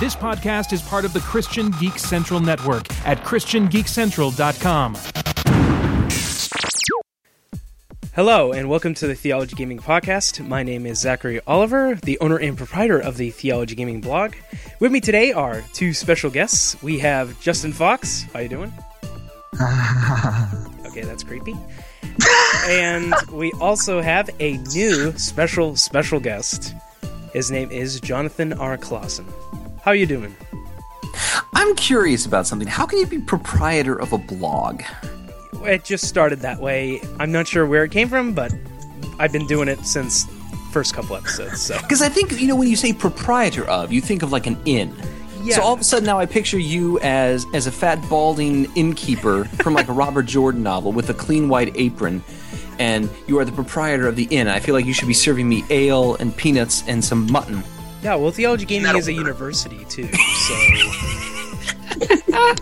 This podcast is part of the Christian Geek Central Network at ChristianGeekCentral.com. Hello, and welcome to the Theology Gaming Podcast. My name is Zachary Oliver, the owner and proprietor of the Theology Gaming blog. With me today are two special guests. We have Justin Fox. How you doing? okay, that's creepy. and we also have a new special special guest. His name is Jonathan R. Clausen. How you doing? I'm curious about something. How can you be proprietor of a blog? It just started that way. I'm not sure where it came from, but I've been doing it since first couple episodes. So Because I think you know when you say proprietor of, you think of like an inn. Yeah. So all of a sudden now I picture you as as a fat balding innkeeper from like a Robert Jordan novel with a clean white apron, and you are the proprietor of the inn. I feel like you should be serving me ale and peanuts and some mutton. Yeah, well, Theology Gaming is a work. university too. So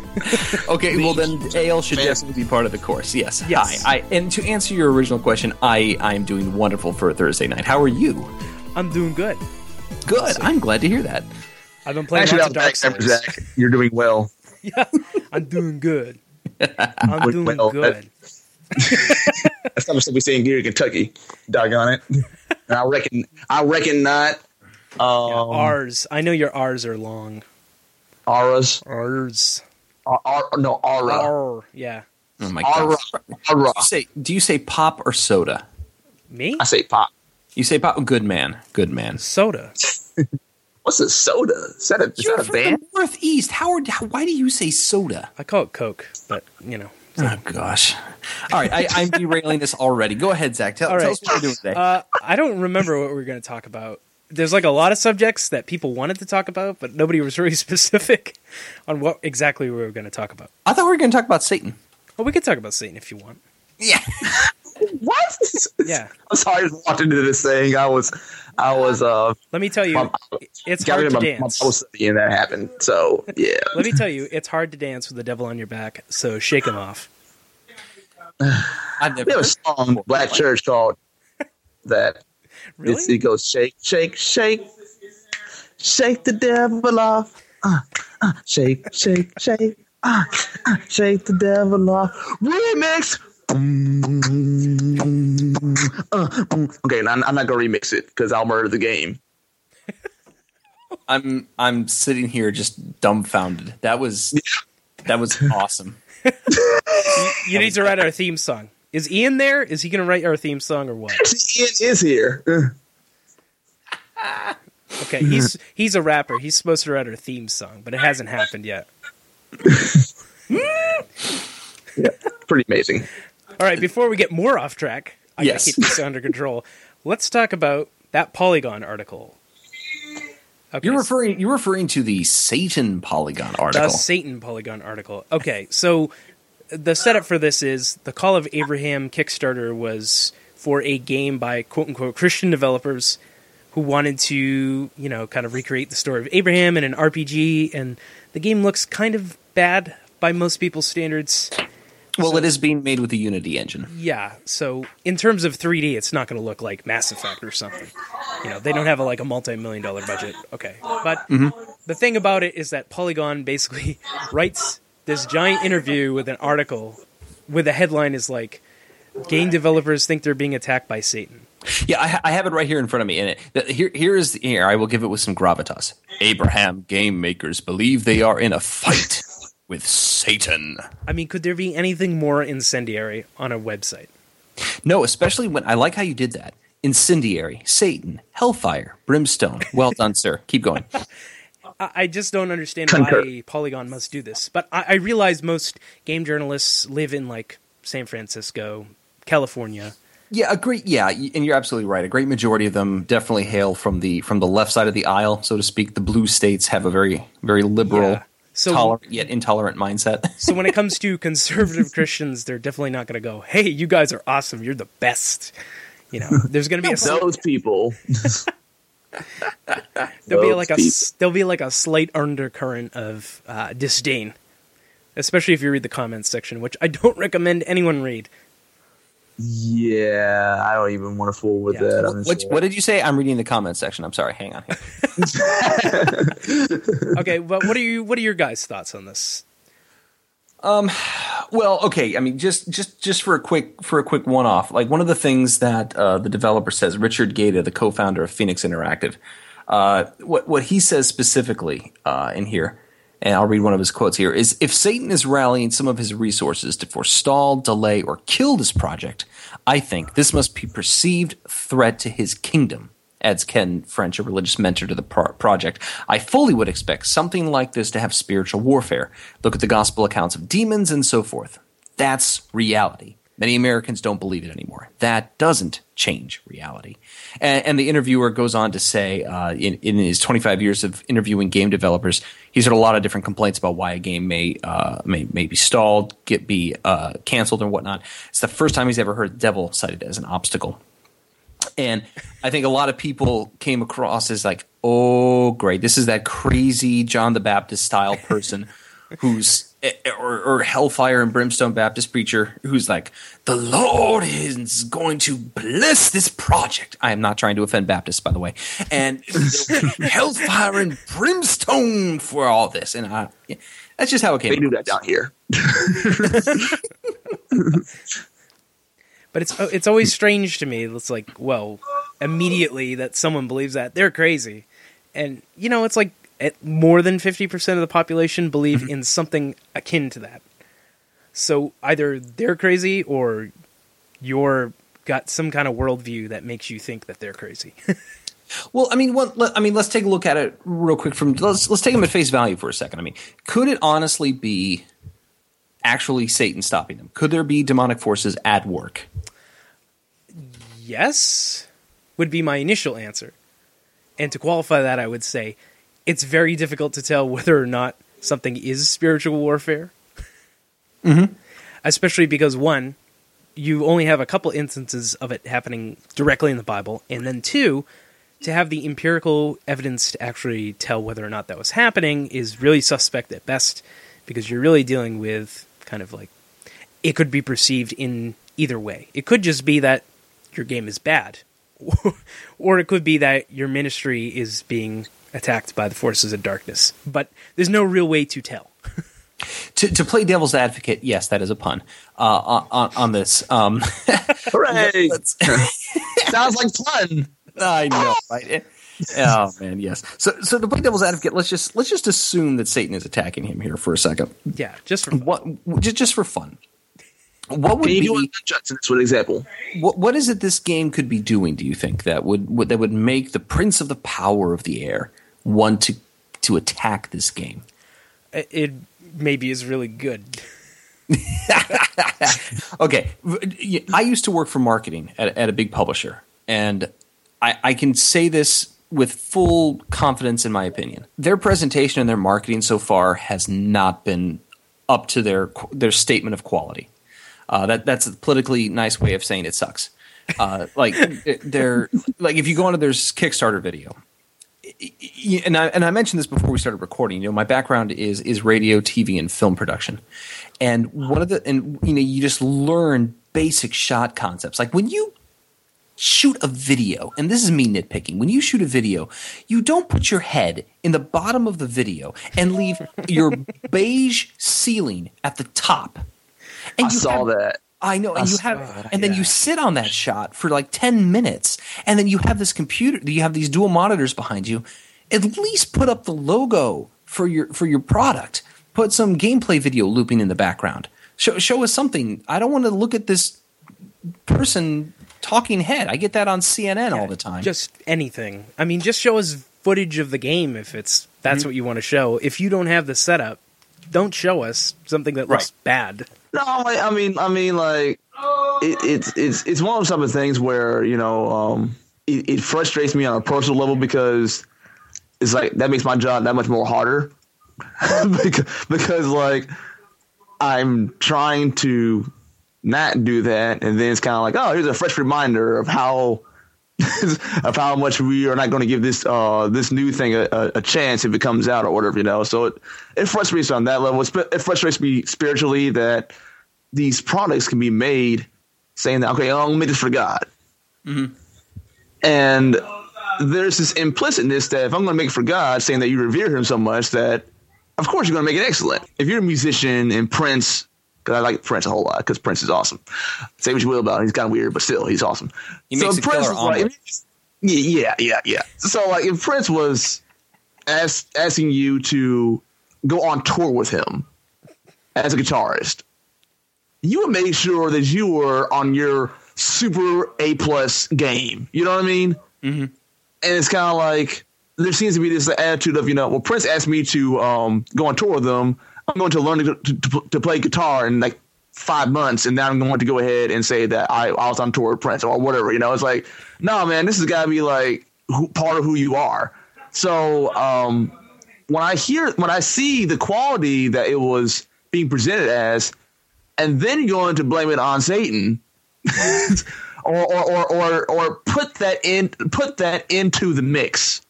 Okay, well then ale should definitely be part of the course. Yes. Yes. Hi. I, and to answer your original question, I I am doing wonderful for a Thursday night. How are you? I'm doing good. Good. I'm glad to hear that. I've been playing Actually, lots of Dark back Souls. Zach. You're doing well. Yeah, I'm doing good. I'm doing Well, good. That's not something we say in Geary, Kentucky. Doggone it. And I reckon. I reckon not. Um, R's. I know your R's are long. Auras. R's. Ar, ar, no, aura. R. Yeah. Oh my god. Aura. You say, do you say pop or soda? Me? I say pop. You say pop. Good man. Good man. Soda. What's a soda? Is that a, is You're that a from band? the Northeast. Howard, how, why do you say soda? I call it Coke, but you know. Oh gosh. All right, I, I'm derailing this already. Go ahead, Zach. Tell, All tell right. us what you're doing today. Uh, I don't remember what we are going to talk about. There's like a lot of subjects that people wanted to talk about, but nobody was really specific on what exactly we were going to talk about. I thought we were going to talk about Satan. Well, we could talk about Satan if you want. Yeah. What? Yeah. I'm sorry. I just walked into this thing. I was, I was, uh, Let me tell you, my, it's hard to my, my dance. Bible study and that happened. So yeah. Let me tell you, it's hard to dance with the devil on your back, so shake him off. I've never We have a song, Black Church, called that. Really? It's, it goes shake, shake, shake, shake the devil off. Uh, uh, shake, shake, shake, uh, uh, shake the devil off. Remix. Uh. Okay, I'm, I'm not gonna remix it because I'll murder the game. I'm I'm sitting here just dumbfounded. That was that was awesome. You need to write our theme song. Is Ian there? Is he going to write our theme song or what? Ian is here. Okay, he's he's a rapper. He's supposed to write our theme song, but it hasn't happened yet. yeah, Pretty amazing. All right, before we get more off track, I Yes. gotta keep this under control. Let's talk about that Polygon article. Okay, You're so- referring you're referring to the Satan Polygon article. the. Satan Polygon article. Okay, so the setup for this is the Call of Abraham Kickstarter was for a game by quote unquote Christian developers who wanted to, you know, kind of recreate the story of Abraham in an RPG, and the game looks kind of bad by most people's standards. well, it is being made with the Unity engine. Yeah, so in terms of 3D, it's not going to look like Mass Effect or something. You know, they don't have a, like a multi-million dollar budget. Okay, but mm-hmm. the thing about it is that Polygon basically writes this giant interview with an article with the headline is like, "Game developers think they're being attacked by Satan." Yeah, I, I have it right here in front of me. And it, here, here is the, here. I will give it with some gravitas. Abraham game makers believe they are in a fight with Satan. I mean, could there be anything more incendiary on a website? No, especially when I like how you did that. Incendiary, Satan, hellfire, brimstone. Well done, sir. Keep going. I I just don't understand Concur. why Polygon must do this. But I, I realize most game journalists live in like San Francisco, California. Yeah, a great. Yeah, and you're absolutely right. A great majority of them definitely hail from the from the left side of the aisle, so to speak. The blue states have a very very liberal, Yeah. So- tolerant yet intolerant mindset. So when it comes to conservative Christians, they're definitely not going to go, "Hey, you guys are awesome. You're the best." You know, there's going to be a Those people. there'll be like a there'll be like a slight undercurrent of uh, disdain, especially if you read the comments section, which I don't recommend anyone read. Yeah, I don't even want to fool with Yeah. that. I'm What, what did you say? I'm reading the comments section. I'm sorry. Hang on. Okay, but what are you? What are your guys' thoughts on this? Well, okay. I mean, just just just for a quick for a quick one off. Like one of the things that uh, the developer says, Richard Gata, the co-founder of Phoenix Interactive, uh, what what he says specifically uh, in here, and I'll read one of his quotes here: is if Satan is rallying some of his resources to forestall, delay, or kill this project, I think this must be perceived threat to his kingdom. Adds Ken French, a religious mentor to the pro- project. I fully would expect something like this to have spiritual warfare. Look at the gospel accounts of demons and so forth. That's reality. Many Americans don't believe it anymore. That doesn't change reality. And, and the interviewer goes on to say, uh, in, in his 25 years of interviewing game developers, he's heard a lot of different complaints about why a game may uh, may, may be stalled, get be uh, canceled, and whatnot. It's the first time he's ever heard the devil cited as an obstacle. And I think a lot of people came across as like, oh, great, this is that crazy John the Baptist style person who's eh, eh, or, or Hellfire and Brimstone Baptist preacher who's like, the Lord is going to bless this project. I am not trying to offend Baptists, by the way, and Hellfire and Brimstone for all this. And I, yeah, that's just how it came. They do that down here. But it's it's always strange to me. It's like, well, immediately that someone believes that they're crazy, and you know, it's like at more than fifty percent of the population believe mm-hmm. in something akin to that. So either they're crazy or you're got some kind of worldview that makes you think that they're crazy. Well, I mean, what, let, I mean, let's take a look at it real quick. From let's let's take them at face value for a second. I mean, could it honestly be actually Satan stopping them? Could there be demonic forces at work? yes, would be my initial answer. And to qualify that, I would say it's very difficult to tell whether or not something is spiritual warfare. Mm-hmm. Especially because, one, you only have a couple instances of it happening directly in the Bible, and then two, to have the empirical evidence to actually tell whether or not that was happening is really suspect at best because you're really dealing with kind of like it could be perceived in either way. It could just be that your game is bad, or it could be that your ministry is being attacked by the forces of darkness. But there's no real way to tell. To, to play devil's advocate, yes, that is a pun uh, on, on this. Um, Hooray! let's- Sounds like fun. I know, right? Oh man, yes. So, so to play devil's advocate, let's just let's just assume that Satan is attacking him here for a second. Yeah, just for fun. What just just for fun? What would Can you be do a Judson for example? what what is it this game could be doing? Do you think that would, would that would make the Prince of the Power of the Air want to to attack this game? It- it maybe is really good. Okay, I used to work for marketing at, at a big publisher, and I, I can say this with full confidence in my opinion. Their presentation and their marketing so far has not been up to their their statement of quality. Uh, that that's a politically nice way of saying it sucks. Uh, like they're like if you go onto their Kickstarter video, and I and I mentioned this before we started recording. You know, my background is is radio, TV, and film production, and one of the and you know you just learn basic shot concepts. Like when you shoot a video, and this is me nitpicking. When you shoot a video, you don't put your head in the bottom of the video and leave your beige ceiling at the top. And I you saw have- that. I know, and I you have, that, and then you sit on that shot for like ten minutes, and then you have this computer, you have these dual monitors behind you. At least put up the logo for your for your product. Put some gameplay video looping in the background. Show show us something. I don't want to look at this person talking head. I get that on CNN all the time. Just anything. I mean, just show us footage of the game if it's that's Mm-hmm. what you want to show. If you don't have the setup, don't show us something that looks bad. No, I, I mean, I mean, like it, it's it's it's one of those type of things where you know um, it, it frustrates me on a personal level because it's like that makes my job that much more harder because, because like I'm trying to not do that, and then it's kind of like, oh, here's a fresh reminder of how of how much we are not going to give this uh this new thing a, a, chance if it comes out or whatever, you know. So it it frustrates me on that level. It's- It frustrates me spiritually that these products can be made saying that okay, I'm gonna make this for God. And there's this implicitness that if I'm gonna make it for God, saying that you revere Him so much that, of course, you're gonna make it excellent. If you're a musician and Prince, because I like Prince a whole lot, because Prince is awesome. Say what you will about him, he's kind of weird, but still, he's awesome. He makes a killer was like, yeah, yeah, yeah. So like, if Prince was as, asking you to go on tour with him as a guitarist, you would make sure that you were on your super A plus game. You know what I mean? Mm-hmm. And it's kind of like there seems to be this attitude of you know, well, Prince asked me to um, go on tour with them. I'm going to learn to, to, to, play guitar in like five months, and now I'm going to go ahead and say that I, I was on tour with Prince or whatever. You know, it's like, no, man, this has got to be like who, part of who you are. So um, when I hear, when I see the quality that it was being presented as, and then going to blame it on Satan, or, or, or, or, or put that in, put that into the mix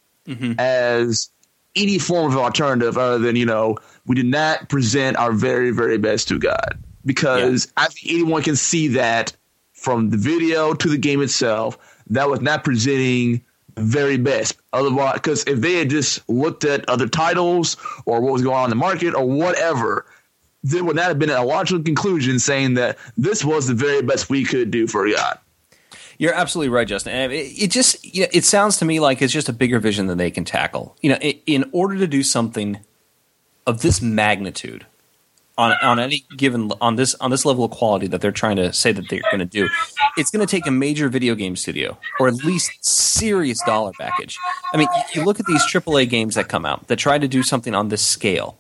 as any form of alternative other than, you know, we did not present our very, very best to God. Because I think anyone can see that from the video to the game itself, that was not presenting the very best. Otherwise, because if they had just looked at other titles or what was going on in the market or whatever, there would not have been a logical conclusion saying that this was the very best we could do for God. You're absolutely right, Justin. And It, it just you know, it sounds to me like it's just a bigger vision than they can tackle. You know, i in order to do something of this magnitude on on any given on this on this level of quality that they're trying to say that they're going to do, it's going to take a major video game studio or at least serious dollar package. I mean, you look at these AAA games that come out that try to do something on this scale.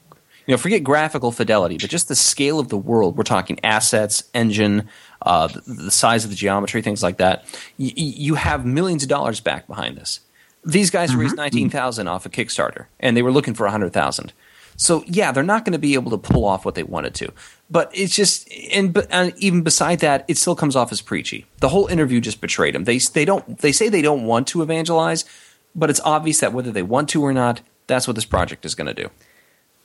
You know, forget graphical fidelity, but just the scale of the world. We're talking assets, engine, uh, the, the size of the geometry, things like that. Y- you have millions of dollars back behind this. These guys raised nineteen thousand off a Kickstarter, and they were looking for a hundred thousand. So yeah, they're not going to be able to pull off what they wanted to. But it's just, and, but- and even beside that, it still comes off as preachy. The whole interview just betrayed them. They they don't they say they don't want to evangelize, but it's obvious that whether they want to or not, that's what this project is going to do.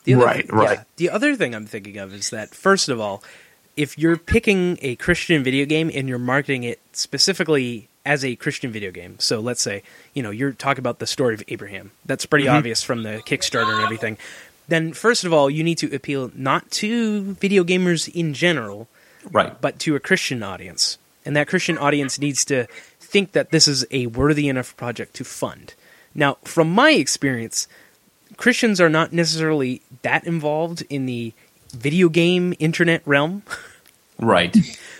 The other, Right, right. yeah, the other thing I'm thinking of is that first of all, if you're picking a Christian video game and you're marketing it specifically as a Christian video game, so let's say you know you're talking about the story of Abraham, that's pretty Mm-hmm. obvious from the Kickstarter and everything. Then first of all, you need to appeal not to video gamers in general, Right. but to a Christian audience. And that Christian audience needs to think that this is a worthy enough project to fund. Now, from my experience, Christians are not necessarily that involved in the video game internet realm. Right.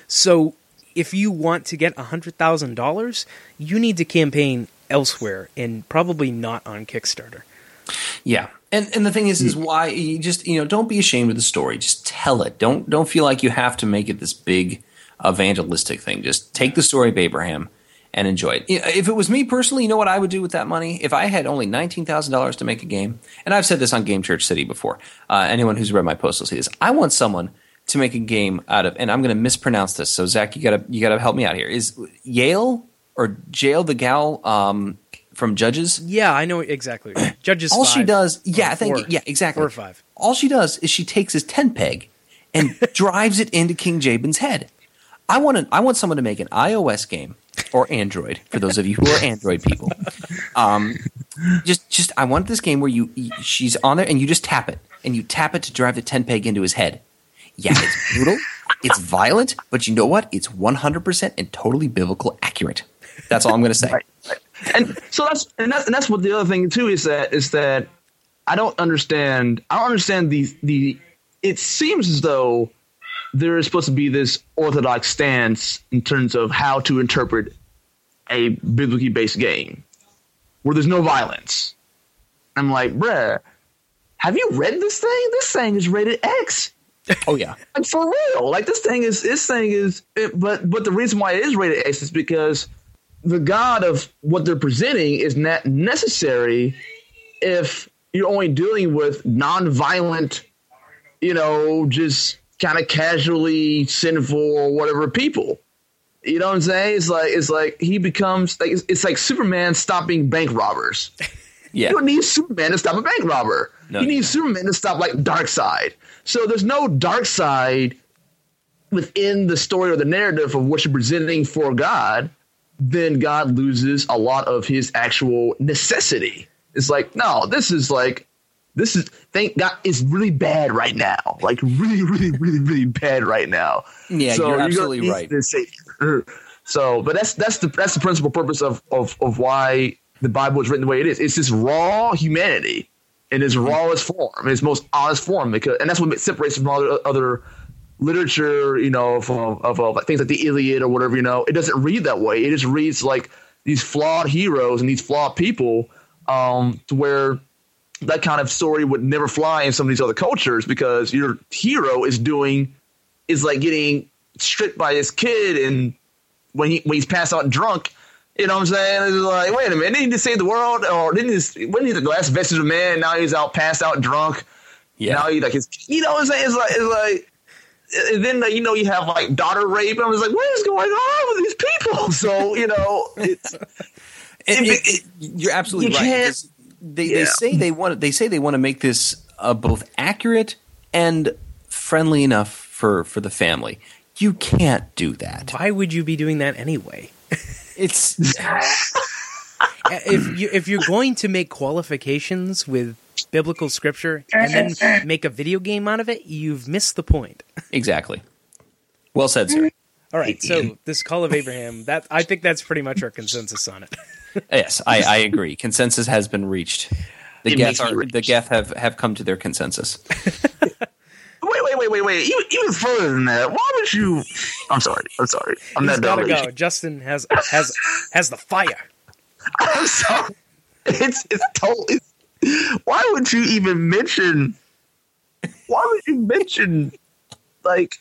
So, if you want to get $100,000, you need to campaign elsewhere and probably not on Kickstarter. Yeah. And and the thing is is why you just you know don't be ashamed of the story. Just tell it. Don't don't feel like you have to make it this big evangelistic thing. Just take the story of Abraham and enjoy it. If it was me personally, you know what I would do with that money? If I had only nineteen thousand dollars to make a game, and I've said this on Game Church City before. Uh, anyone who's read my post will see this. I want someone to make a game out of, and I'm going to mispronounce this. So Zach, you gotta you gotta help me out here. Is Yale or Jail the gal um, from Judges? Yeah, I know exactly. Judges. all she does yeah Or thank you four. yeah exactly Four or five. all she does is she takes his 10 peg and drives it into king jabin's head i want to, i want someone to make an ios game or android for those of you who are android people um, just just i want this game where you she's on there and you just tap it and you tap it to drive the 10 peg into his head yeah it's brutal it's violent but you know what it's 100% and totally biblical accurate that's all i'm going to say Right, right. And so that's and that's and that's what the other thing too is that is that I don't understand. I don't understand the the. It seems as though there is supposed to be this orthodox stance in terms of how to interpret a biblically based game, where there's no violence. I'm like, bruh, have you read this thing? This thing is rated X oh yeah like for real. Like this thing is this thing is it, but but the reason why it is rated X is because the god of what they're presenting is not necessary if you're only dealing with non-violent, you know, just kind of casually sinful or whatever people. You know what I'm saying? It's like it's like he becomes like it's, it's like Superman stopping bank robbers. yeah You don't need Superman to stop a bank robber. No, you need don't. Superman to stop like Darkseid. So there's no Darkseid within the story or the narrative of what you're presenting for God, then God loses a lot of his actual necessity. It's like, no, this is like, this is thank God it's really bad right now. Like really, really, really, really bad right now. Yeah, so you're absolutely right. So, but that's that's the that's the principal purpose of of of why the Bible is written the way it is. It's this raw humanity in its mm-hmm. rawest form, in its most honest form, because and that's what separates from all other literature, you know, of, of, of, things like the Iliad or whatever, you know, it doesn't read that way. It just reads like these flawed heroes and these flawed people, um, to where that kind of story would never fly in some of these other cultures because your hero is doing is like getting stripped by his kid and when he when he's passed out drunk, you know what I'm saying? It's like, wait a minute, didn't he just save the world? Or didn't he wasn't he the last vestige of man? Now he's out passed out drunk. Yeah. Now he like his you know what I'm saying? It's like it's like and then you know you have like daughter rape. And I was like, what is going on with these people? So you know, it's, it, it, you're absolutely you right. They, yeah. they say they want they say they want to make this uh, both accurate and friendly enough for for the family. You can't do that. Why would you be doing that anyway? It's if you if you're going to make qualifications with biblical scripture and then make a video game out of it, you've missed the point. Exactly. Well said, sir. All right, so this call of Abraham, that I think that's pretty much our consensus on it. yes, I, I, agree. Consensus has been reached. The Geth are, the Geth have, have come to their consensus. wait, wait, wait, wait, wait. Even, even further than that, why would you? I'm sorry. I'm sorry. I'm He's not gotta go. Justin has has has the fire. I'm sorry. It's it's totally. Why would you even mention? Why would you mention like?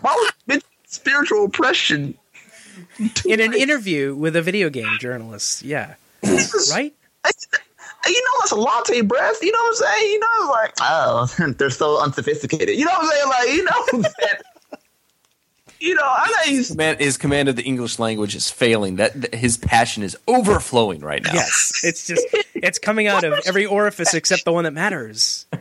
Why would you mention spiritual oppression? In an interview with a video game journalist, yeah, right. you know, that's a latte breath. You know what I'm saying? You know, like, oh, they're so unsophisticated. You know what I'm saying? Like, you know, that, you know, I know he's man. His command of the English language is failing. That, that his passion is overflowing right now. Yes, it's just it's coming out of every orifice except the one that matters.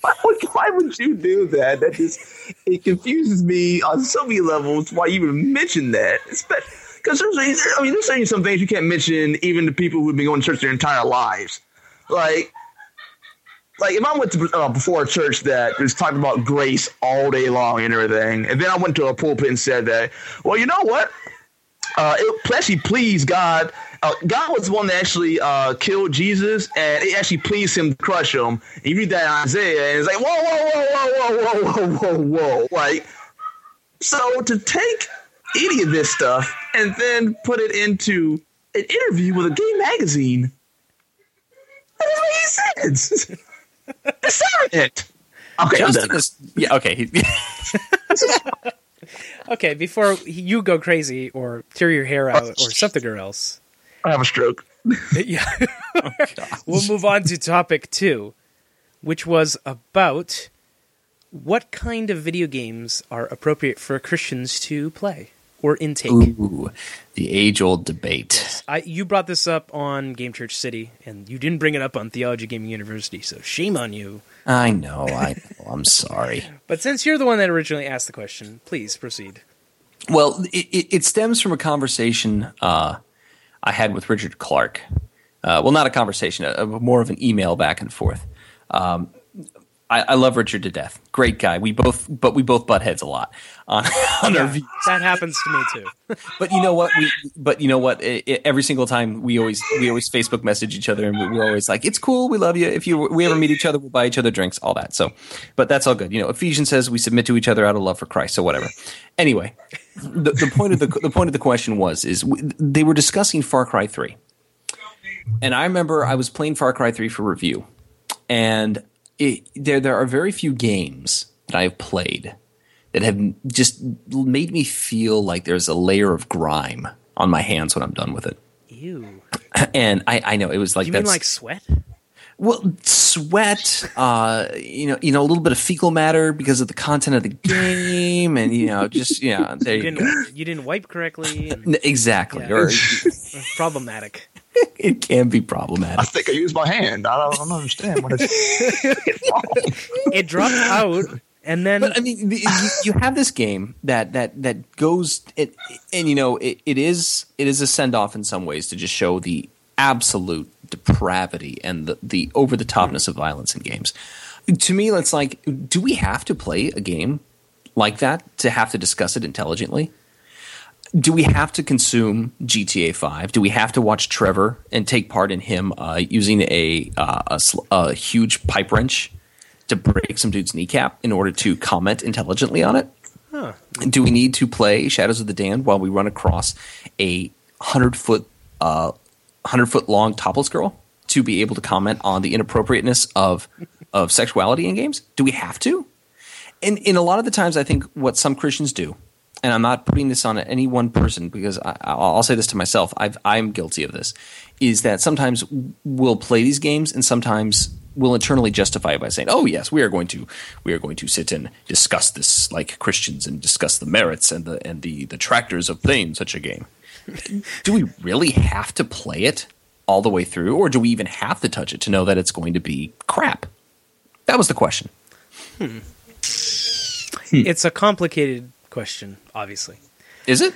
why, would, why would you do that? That just it confuses me on so many levels. Why you even mention that? Because there's, I mean, there's saying some things you can't mention even to people who've been going to church their entire lives. Like like if I went to uh, before a church that was talking about grace all day long and everything, and then I went to a pulpit and said that, well, you know what? Uh, it actually pleased God. Uh, God was the one that actually uh, killed Jesus, and it actually pleased Him to crush him. And you read that in Isaiah, and it's like, whoa, whoa, whoa, whoa, whoa, whoa, whoa, whoa, like. So to take any of this stuff and then put it into an interview with a gay magazine, that doesn't make sense. it. Okay, Justin is, yeah, okay. okay, before you go crazy or tear your hair out or something or else. I have a stroke. yeah. oh, we'll move on to topic two, which was about what kind of video games are appropriate for Christians to play or intake. Ooh, the age-old debate. Yes. I, you brought this up on Game Church City, and you didn't bring it up on Theology Gaming University. So shame on you. I know. I know. I'm sorry. But since you're the one that originally asked the question, please proceed. Well, it, it stems from a conversation uh, I had with Richard Clark. Uh, well, not a conversation, a, a, more of an email back and forth. Um, I, I, love Richard to death. Great guy. We both, but we both butt heads a lot on, on yeah, our views. That happens to me too. but you know what? We, but you know what? It, it, every single time we always, we always Facebook message each other, and we, are always like, "It's cool. We love you. If you, we ever meet each other, we'll buy each other drinks, all that." So, but that's all good. You know, Ephesians says we submit to each other out of love for Christ. So whatever. Anyway, the, the point of the the point of the question was is they were discussing Far Cry Three, and I remember I was playing Far Cry Three for review, and it, there there are very few games that I have played that have just made me feel like there's a layer of grime on my hands when I'm done with it. Ew. And I, I know it was like you mean like sweat? Well, sweat, uh, you know, you know, a little bit of fecal matter because of the content of the game, and you know, just you know, you, didn't, you didn't wipe correctly. And, exactly, yeah, or, problematic. it can be problematic. I think I used my hand. I don't, I don't understand what it's. it dropped out And then But I mean, you, you have this game that that that goes, it, and you know, it, it is it is a send off in some ways to just show the absolute depravity and the the over the topness of violence in games. To me, it's like, do we have to play a game like that to have to discuss it intelligently? do we have to consume GTA 5? Do we have to watch Trevor and take part in him uh, using a, uh, a, sl- a huge pipe wrench to break some dude's kneecap in order to comment intelligently on it? Do we need to play Shadows of the Damned while we run across a hundred foot, uh, hundred foot long topless girl to be able to comment on the inappropriateness of of sexuality in games? Do we have to? And in a lot of the times, I think what some Christians do, and I'm not putting this on any one person because I, I'll say this to myself. I've, I'm guilty of this. Is that sometimes we'll play these games and sometimes we'll internally justify it by saying, "Oh yes, we are going to we are going to sit and discuss this like Christians and discuss the merits and the and the the tractors of playing such a game." Do we really have to play it all the way through, or do we even have to touch it to know that it's going to be crap? That was the question. Hmm. it's a complicated question, obviously. Is it?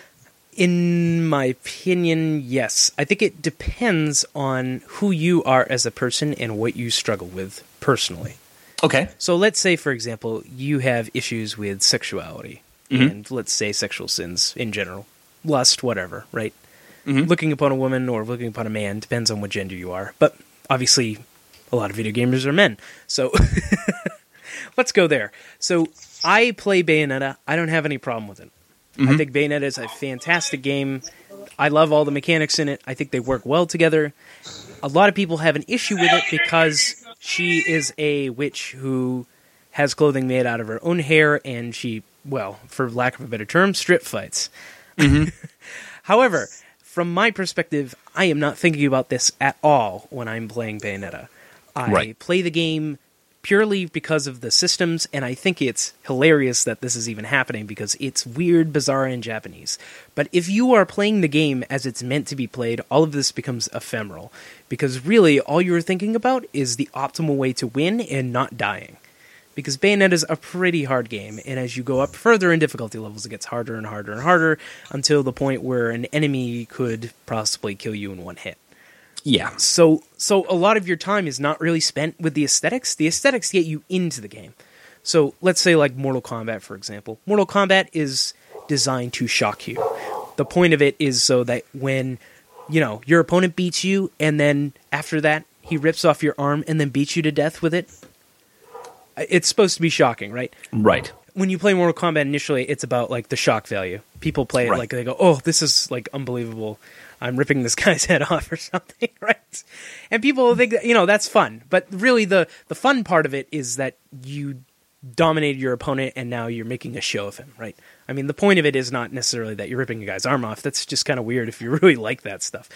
In my opinion, yes. I think it depends on who you are as a person and what you struggle with personally. Okay. So let's say, for example, you have issues with sexuality, mm-hmm. and let's say sexual sins in general, lust, whatever, right? Mm-hmm. Looking upon a woman or looking upon a man depends on what gender you are. But obviously, a lot of video gamers are men. So let's go there. So I play Bayonetta. I don't have any problem with it. I mm-hmm. think Bayonetta is a fantastic game. I love all the mechanics in it. I think they work well together. A lot of people have an issue with it because she is a witch who has clothing made out of her own hair and she, well, for lack of a better term, strip fights. Mm-hmm. However, from my perspective, I am not thinking about this at all when I'm playing Bayonetta. I Right. play the game purely because of the systems, and I think it's hilarious that this is even happening because it's weird, bizarre, and Japanese. But if you are playing the game as it's meant to be played, all of this becomes ephemeral because really all you're thinking about is the optimal way to win and not dying. Because Bayonetta is a pretty hard game, and as you go up further in difficulty levels, it gets harder and harder and harder until the point where an enemy could possibly kill you in one hit. Yeah. so so a lot of your time is not really spent with the aesthetics. The aesthetics get you into the game. So let's say like mortal kombat for example. Mortal kombat is designed to shock you. The point of it is so that when you know your opponent beats you and then after that he rips off your arm and then beats you to death with it it's supposed to be shocking right Right. when you play Mortal Kombat initially, it's about like the shock value. People play it Right. like they go, "Oh, this is like unbelievable. I'm ripping this guy's head off or something," right? And people think that, you know that's fun, but really the the fun part of it is that you dominated your opponent and now you're making a show of him, right? I mean, the point of it is not necessarily that you're ripping a guy's arm off. That's just kind of weird if you really like that stuff.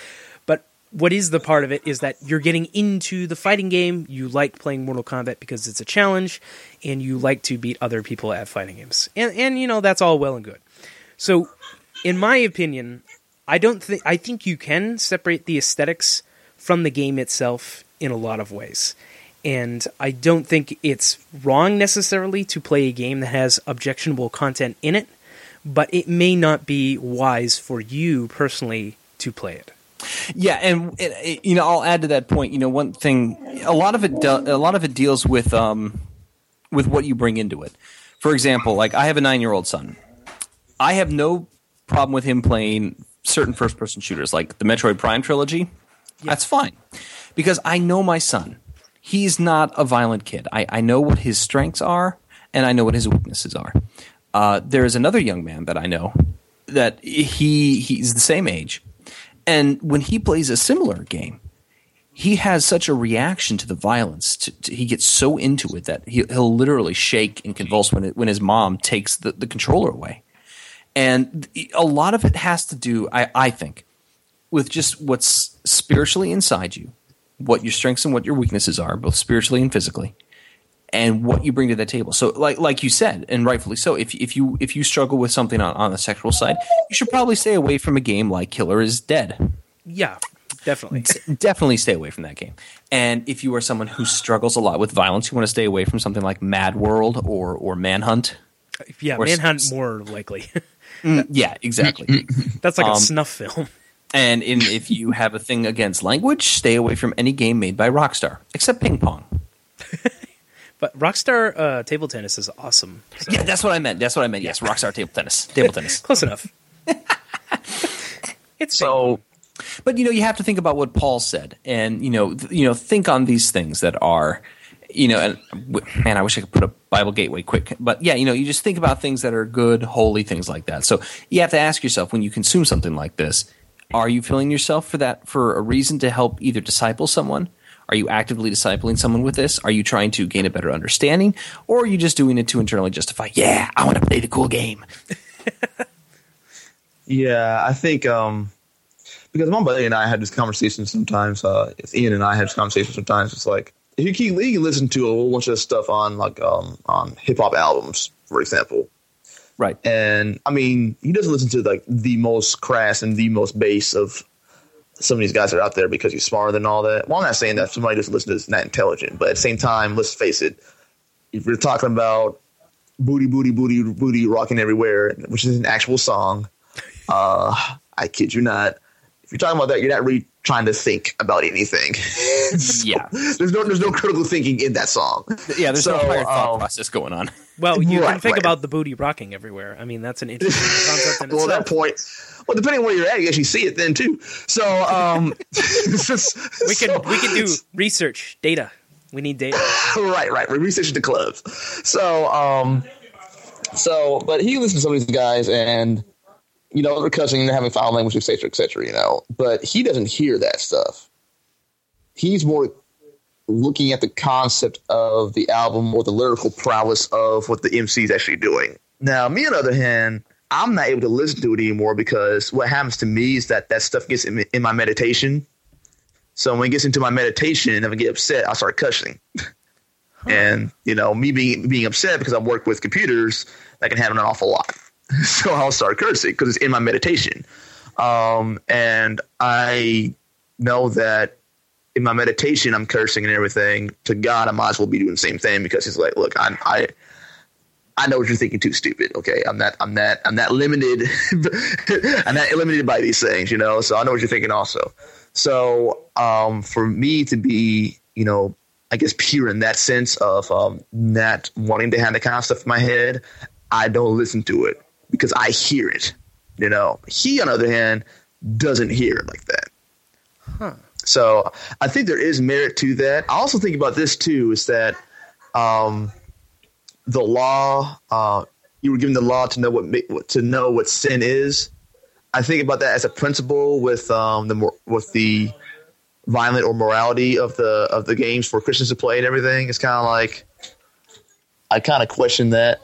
What is the part of it is that you're getting into the fighting game. You like playing Mortal Kombat because it's a challenge, and you like to beat other people at fighting games. And and you know that's all well and good. So, in my opinion, I don't think I think you can separate the aesthetics from the game itself in a lot of ways. And I don't think it's wrong necessarily to play a game that has objectionable content in it, but it may not be wise for you personally to play it. Yeah, and it, it- you know, I'll add to that point. You know, one thing, a lot of it, de- a lot of it deals with um, with what you bring into it. For example, like I have a nine year old son. I have no problem with him playing certain first person shooters, like the Metroid Prime trilogy. That's fine because I know my son. He's not a violent kid. I, I know what his strengths are, and I know what his weaknesses are. Uh, there is another young man that I know that he he's the same age, and when he plays a similar game, he has such a reaction to the violence. To, to- he gets so into it that he, he'll literally shake and convulse when it, when his mom takes the, the controller away. And a lot of it has to do, I, I think, with just what's spiritually inside you, what your strengths and what your weaknesses are, both spiritually and physically, and what you bring to the table. So, like like you said, and rightfully so, if if you if you struggle with something on, on the sexual side, you should probably stay away from a game like Killer is Dead. Yeah. Definitely. D- definitely stay away from that game. And if you are someone who struggles a lot with violence, you want to stay away from something like MadWorld or or Manhunt. Yeah, Or Manhunt s- more likely. Yeah, exactly. That's like a Um, snuff film. and in, if you have a thing against language, stay away from any game made by Rockstar, except ping pong. But Rockstar uh, table tennis is awesome. So- Yeah, that's what I meant. That's what I meant. Yes, Rockstar table tennis. Table tennis. Close enough. it's So But you know, you have to think about what Paul said, and you know, th- you know, think on these things that are, you know, and w- man, I wish I could put a Bible gateway quick, but yeah, you know, you just think about things that are good, holy things like that. So you have to ask yourself when you consume something like this, are you filling yourself for that for a reason to help either disciple someone? Are you actively discipling someone with this? Are you trying to gain a better understanding, or are you just doing it to internally justify? Yeah, I want to play the cool game. Yeah, I think um, because my buddy and I had this conversation sometimes. Uh, Ian and I had this conversation sometimes. It's like if you can, you listen to a whole bunch of stuff on like um, on hip hop albums, for example. Right. And I mean, he doesn't listen to like the most crass and the most base of some of these guys are out there because he's smarter than all that. Well, I'm not saying that somebody doesn't listen to this is not intelligent, but at the same time, let's face it, if you're talking about booty, booty, booty, booty rocking everywhere, which is an actual song, uh, I kid you not. If you're talking about that, you're not really trying to think about anything. Yeah. there's no there's no critical thinking in that song. Yeah, there's no So, higher thought um, process going on. Well, you can think right. about the booty rocking everywhere. I mean, that's an interesting concept in well, itself. that point, well, depending on where you're at, you actually see it then too. So, um, we can we can do research, data. We need data. right, right. We research the clubs. So, um, so, but he listens to some of these guys, and you know they're cussing, they're having foul language, etc., etc. You know, but he doesn't hear that stuff. He's more looking at the concept of the album or the lyrical prowess of what the MC is actually doing. Now, me on the other hand, I'm not able to listen to it anymore because what happens to me is that that stuff gets in, in my meditation. So when it gets into my meditation and I get upset, I start cussing. And you know, me being being upset because I work with computers, that can happen an awful lot. so I'll start cursing because it's in my meditation. Um, and I know that in my meditation, I'm cursing and everything. To God, I might as well be doing the same thing because He's like, look, I, I, I know what you're thinking. Too stupid. Okay, I'm not. I'm not. I'm not limited. I'm not limited by these things. You know. So I know what you're thinking also. So um, for me to be, you know, I guess pure in that sense of um, not wanting to have that kind of stuff in my head, I don't listen to it because I hear it. You know, he on the other hand doesn't hear it like that. So I think there is merit to that. I also think about this too: is that um, the law? Uh, you were given the law to know what to know what sin is. I think about that as a principle with um, the with the violent or morality of the of the games for Christians to play and everything. It's kind of like I kind of question that.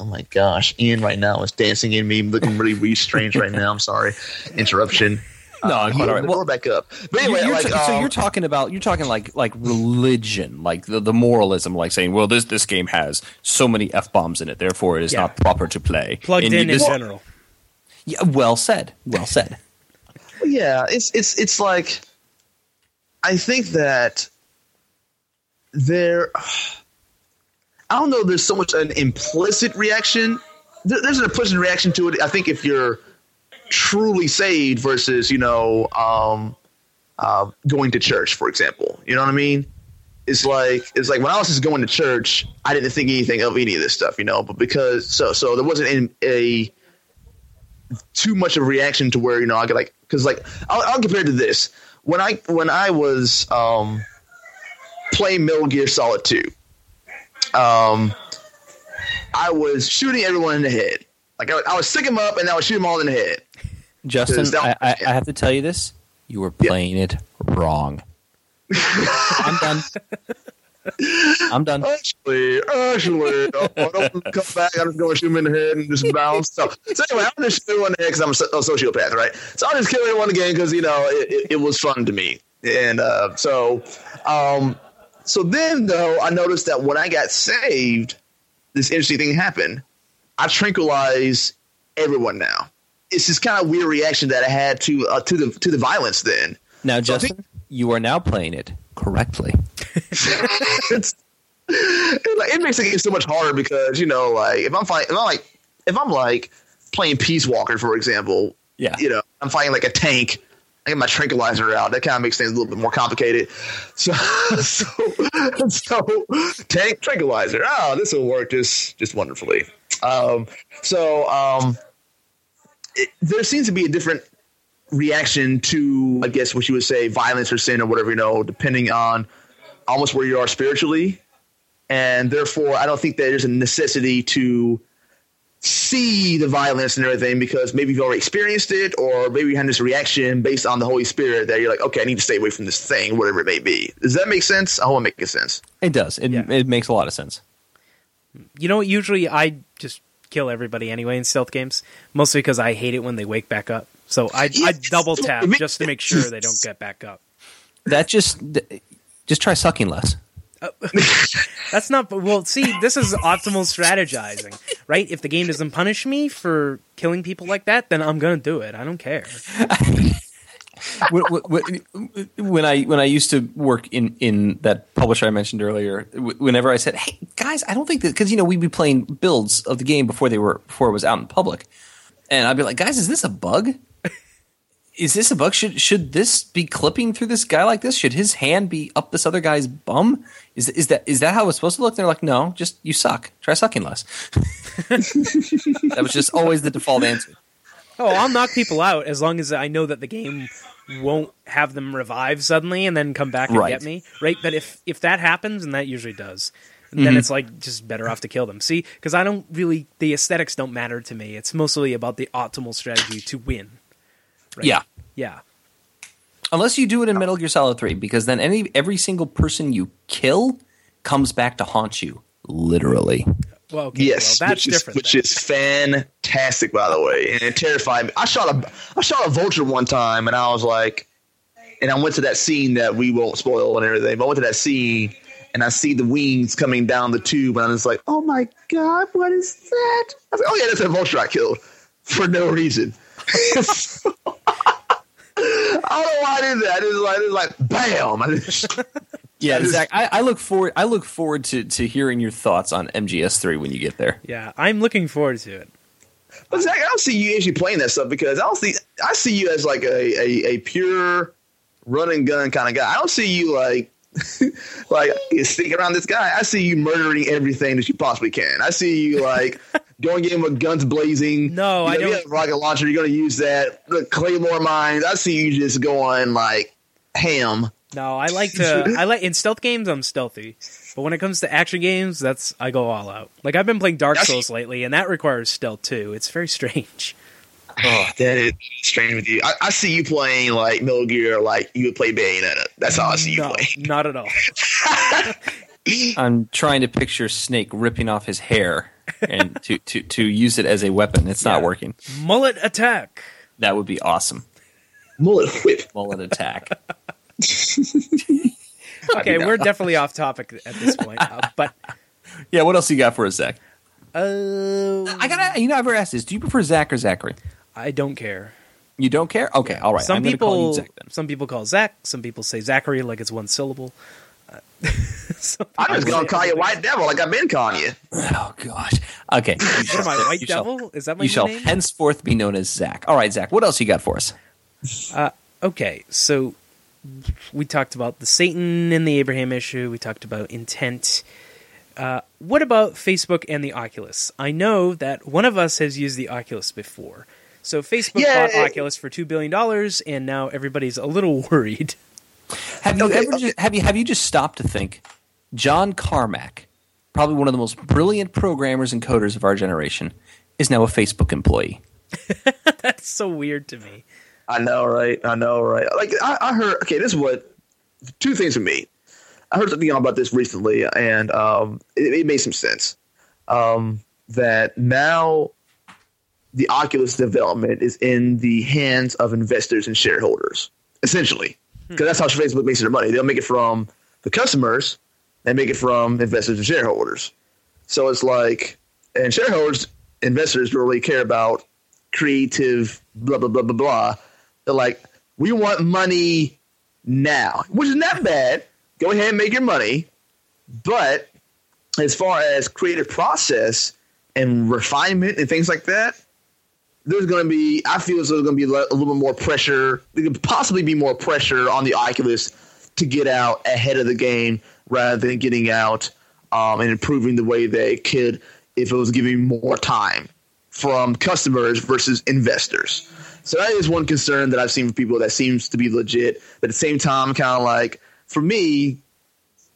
Oh my gosh, Ian right now is dancing in me, looking really, really strange right now. I'm sorry, interruption. No, Uh, quite all right. the Well, back up. But anyway, you're, you're like, ta- so um, you're talking about you're talking like like religion, like the, the moralism, like saying, well, this this game has so many f bombs in it, therefore it is Yeah. not proper to play. Plugged And in you- in this- general. Yeah, well said. Well said. yeah, it's it's it's like I think that there. I don't know. There's so much an implicit reaction. There's an implicit reaction to it. I think if you're truly saved versus you know um, uh, going to church, for example, you know what I mean. It's like it's like when I was just going to church, I didn't think anything of any of this stuff, you know. But because so so there wasn't in, a too much of a reaction to where you know I could like because like I'll, I'll compare it to this when I when I was um, playing Metal Gear Solid Two, um, I was shooting everyone in the head. Like I, I was stick them up and I was shooting them all in the head. Justin, I, I, I have to tell you this: you were playing it wrong. I'm done. I'm done. Actually, actually, oh, I don't come back. I'm just going to shoot him in the head and just bounce. So, so anyway, I'm just shoot everyone in the head because I'm a, sociopath, right? So I just kill everyone again because you know it, it, it was fun to me, and uh, so, um, so then though I noticed that when I got saved, this interesting thing happened. I tranquilize everyone now. it's this kind of weird reaction that I had to uh, to the to the violence. Then Now, So Justin, think- you are now playing it correctly. it's it, it makes it so much harder because you know, like if I'm fighting, if I'm like if I'm like playing Peace Walker, for example, Yeah. you know, I'm fighting like a tank. I get my tranquilizer out. That kind of makes things a little bit more complicated. So, so, so tank tranquilizer. Oh, this will work just just wonderfully. Um, so, um, it, there seems to be a different reaction to, I guess, what you would say, violence or sin or whatever you know, depending on almost where you are spiritually, and therefore, I don't think that there's a necessity to see the violence and everything because maybe you've already experienced it or maybe you had this reaction based on the Holy Spirit that you're like, okay, I need to stay away from this thing, whatever it may be. Does that make sense? I hope it makes sense. It does. It, Yeah. it makes a lot of sense. You know, usually I just kill everybody anyway in stealth games, mostly because I hate it when they wake back up. So I, I double tap just to make sure they don't get back up. That just just try sucking less. That's not well. See, this is optimal strategizing, right? If the game doesn't punish me for killing people like that, then I'm gonna do it. I don't care. when, I when I used to work in in that publisher I mentioned earlier, whenever I said, "Hey guys, I don't think that," because you know we'd be playing builds of the game before they were before it was out in public, and I'd be like, "Guys, is this a bug? Is this a bug? Should should this be clipping through this guy like this? Should his hand be up this other guy's bum? Is is that is that how it's supposed to look?" They're like, "No, just you suck. Try sucking less." that was just always the default answer. Oh, I'll knock people out as long as I know that the game won't have them revive suddenly and then come back and Right. get me, right? But if if that happens, and that usually does, then mm-hmm. it's like just better off to kill them. See, because I don't really the aesthetics don't matter to me. It's mostly about the optimal strategy to win. Right? Yeah. yeah. Unless you do it in Metal Gear Solid 3, because then any every single person you kill comes back to haunt you, literally. Well, okay, Yes, well, that's which is different. which then. is fantastic, by the way, and it terrified me. I shot a I shot a vulture one time, and I was like, and I went to that scene that we won't spoil and everything. But I went to that scene, and I see the wings coming down the tube, and I was like, oh my god, what is that? I was like, oh yeah, that's a vulture I killed for no reason. I don't know why I did that. It was like, it like, bam! I just, Yeah, That is- Zach, I, I look forward. I look forward to, to hearing your thoughts on MGS3 when you get there. yeah, I'm looking forward to it. But Zach, I don't see you actually playing that stuff because I don't see I see you as like a, a, a pure run and gun kind of guy. I don't see you like like sneaking around this guy. I see you murdering everything that you possibly can. I see you like going in with guns blazing. No, You I know, you don't- have a rocket launcher. You're going to use that. The claymore mines. I see you just going like ham. No, I like to. I like in stealth games. I'm stealthy, but when it comes to action games, that's I go all out. Like I've been playing Dark That's- Souls lately, and that requires stealth too. It's very strange. Oh, that is strange with you. I, I see you playing like Metal Gear, like you would play Bayonetta. That's how I see you No, play. not at all. I'm trying to picture Snake ripping off his hair and to, to, to use it as a weapon. It's not working. Mullet attack. That would be awesome. Mullet whip. Mullet attack. Okay, we're definitely off topic at this point. Uh, but yeah, what else you got for us, Zach? uh, I gotta. You know, I've ever asked this. Do you prefer Zach or Zachary? I don't care. You don't care? Okay, all right. Some I'm gonna call people, you Zach then. some people call Zach. Some people say Zachary like it's one syllable. Uh, some I'm just gonna call you. White Devil like I've been calling you. Oh gosh. Okay. What am I, White You shall- Devil? Is that my You new shall name? henceforth be known as Zach. All right, Zach. What else you got for us? okay, so we talked about the Satan and the Abraham issue. We talked about intent. Uh, what about Facebook and the Oculus? I know that one of us has used the Oculus before. So Facebook Yeah. bought Oculus for two billion dollars, and now everybody's a little worried. Have you Okay, ever okay. just, have you have you just stopped to think? John Carmack, probably one of the most brilliant programmers and coders of our generation, is now a Facebook employee. That's so weird to me. I know, right? I know, right? Like I, I heard. Okay, this is what two things for me. I heard something about this recently, and um, it, it made some sense. Um, that now the Oculus development is in the hands of investors and shareholders, essentially, Hmm. because that's how Facebook makes their money. They'll make it from the customers, and make it from investors and shareholders. So it's like, and shareholders, investors don't really care about creative blah blah blah blah blah. They're like, we want money now, which is not bad. Go ahead and make your money, but as far as creative process and refinement and things like that, there's going to be, I feel as though there's going to be a little bit more pressure. There could possibly be more pressure on the Oculus to get out ahead of the game rather than getting out um, and improving the way they could if it was giving more time from customers versus investors. So that is one concern that I've seen from people that seems to be legit. But at the same time, kind of like for me,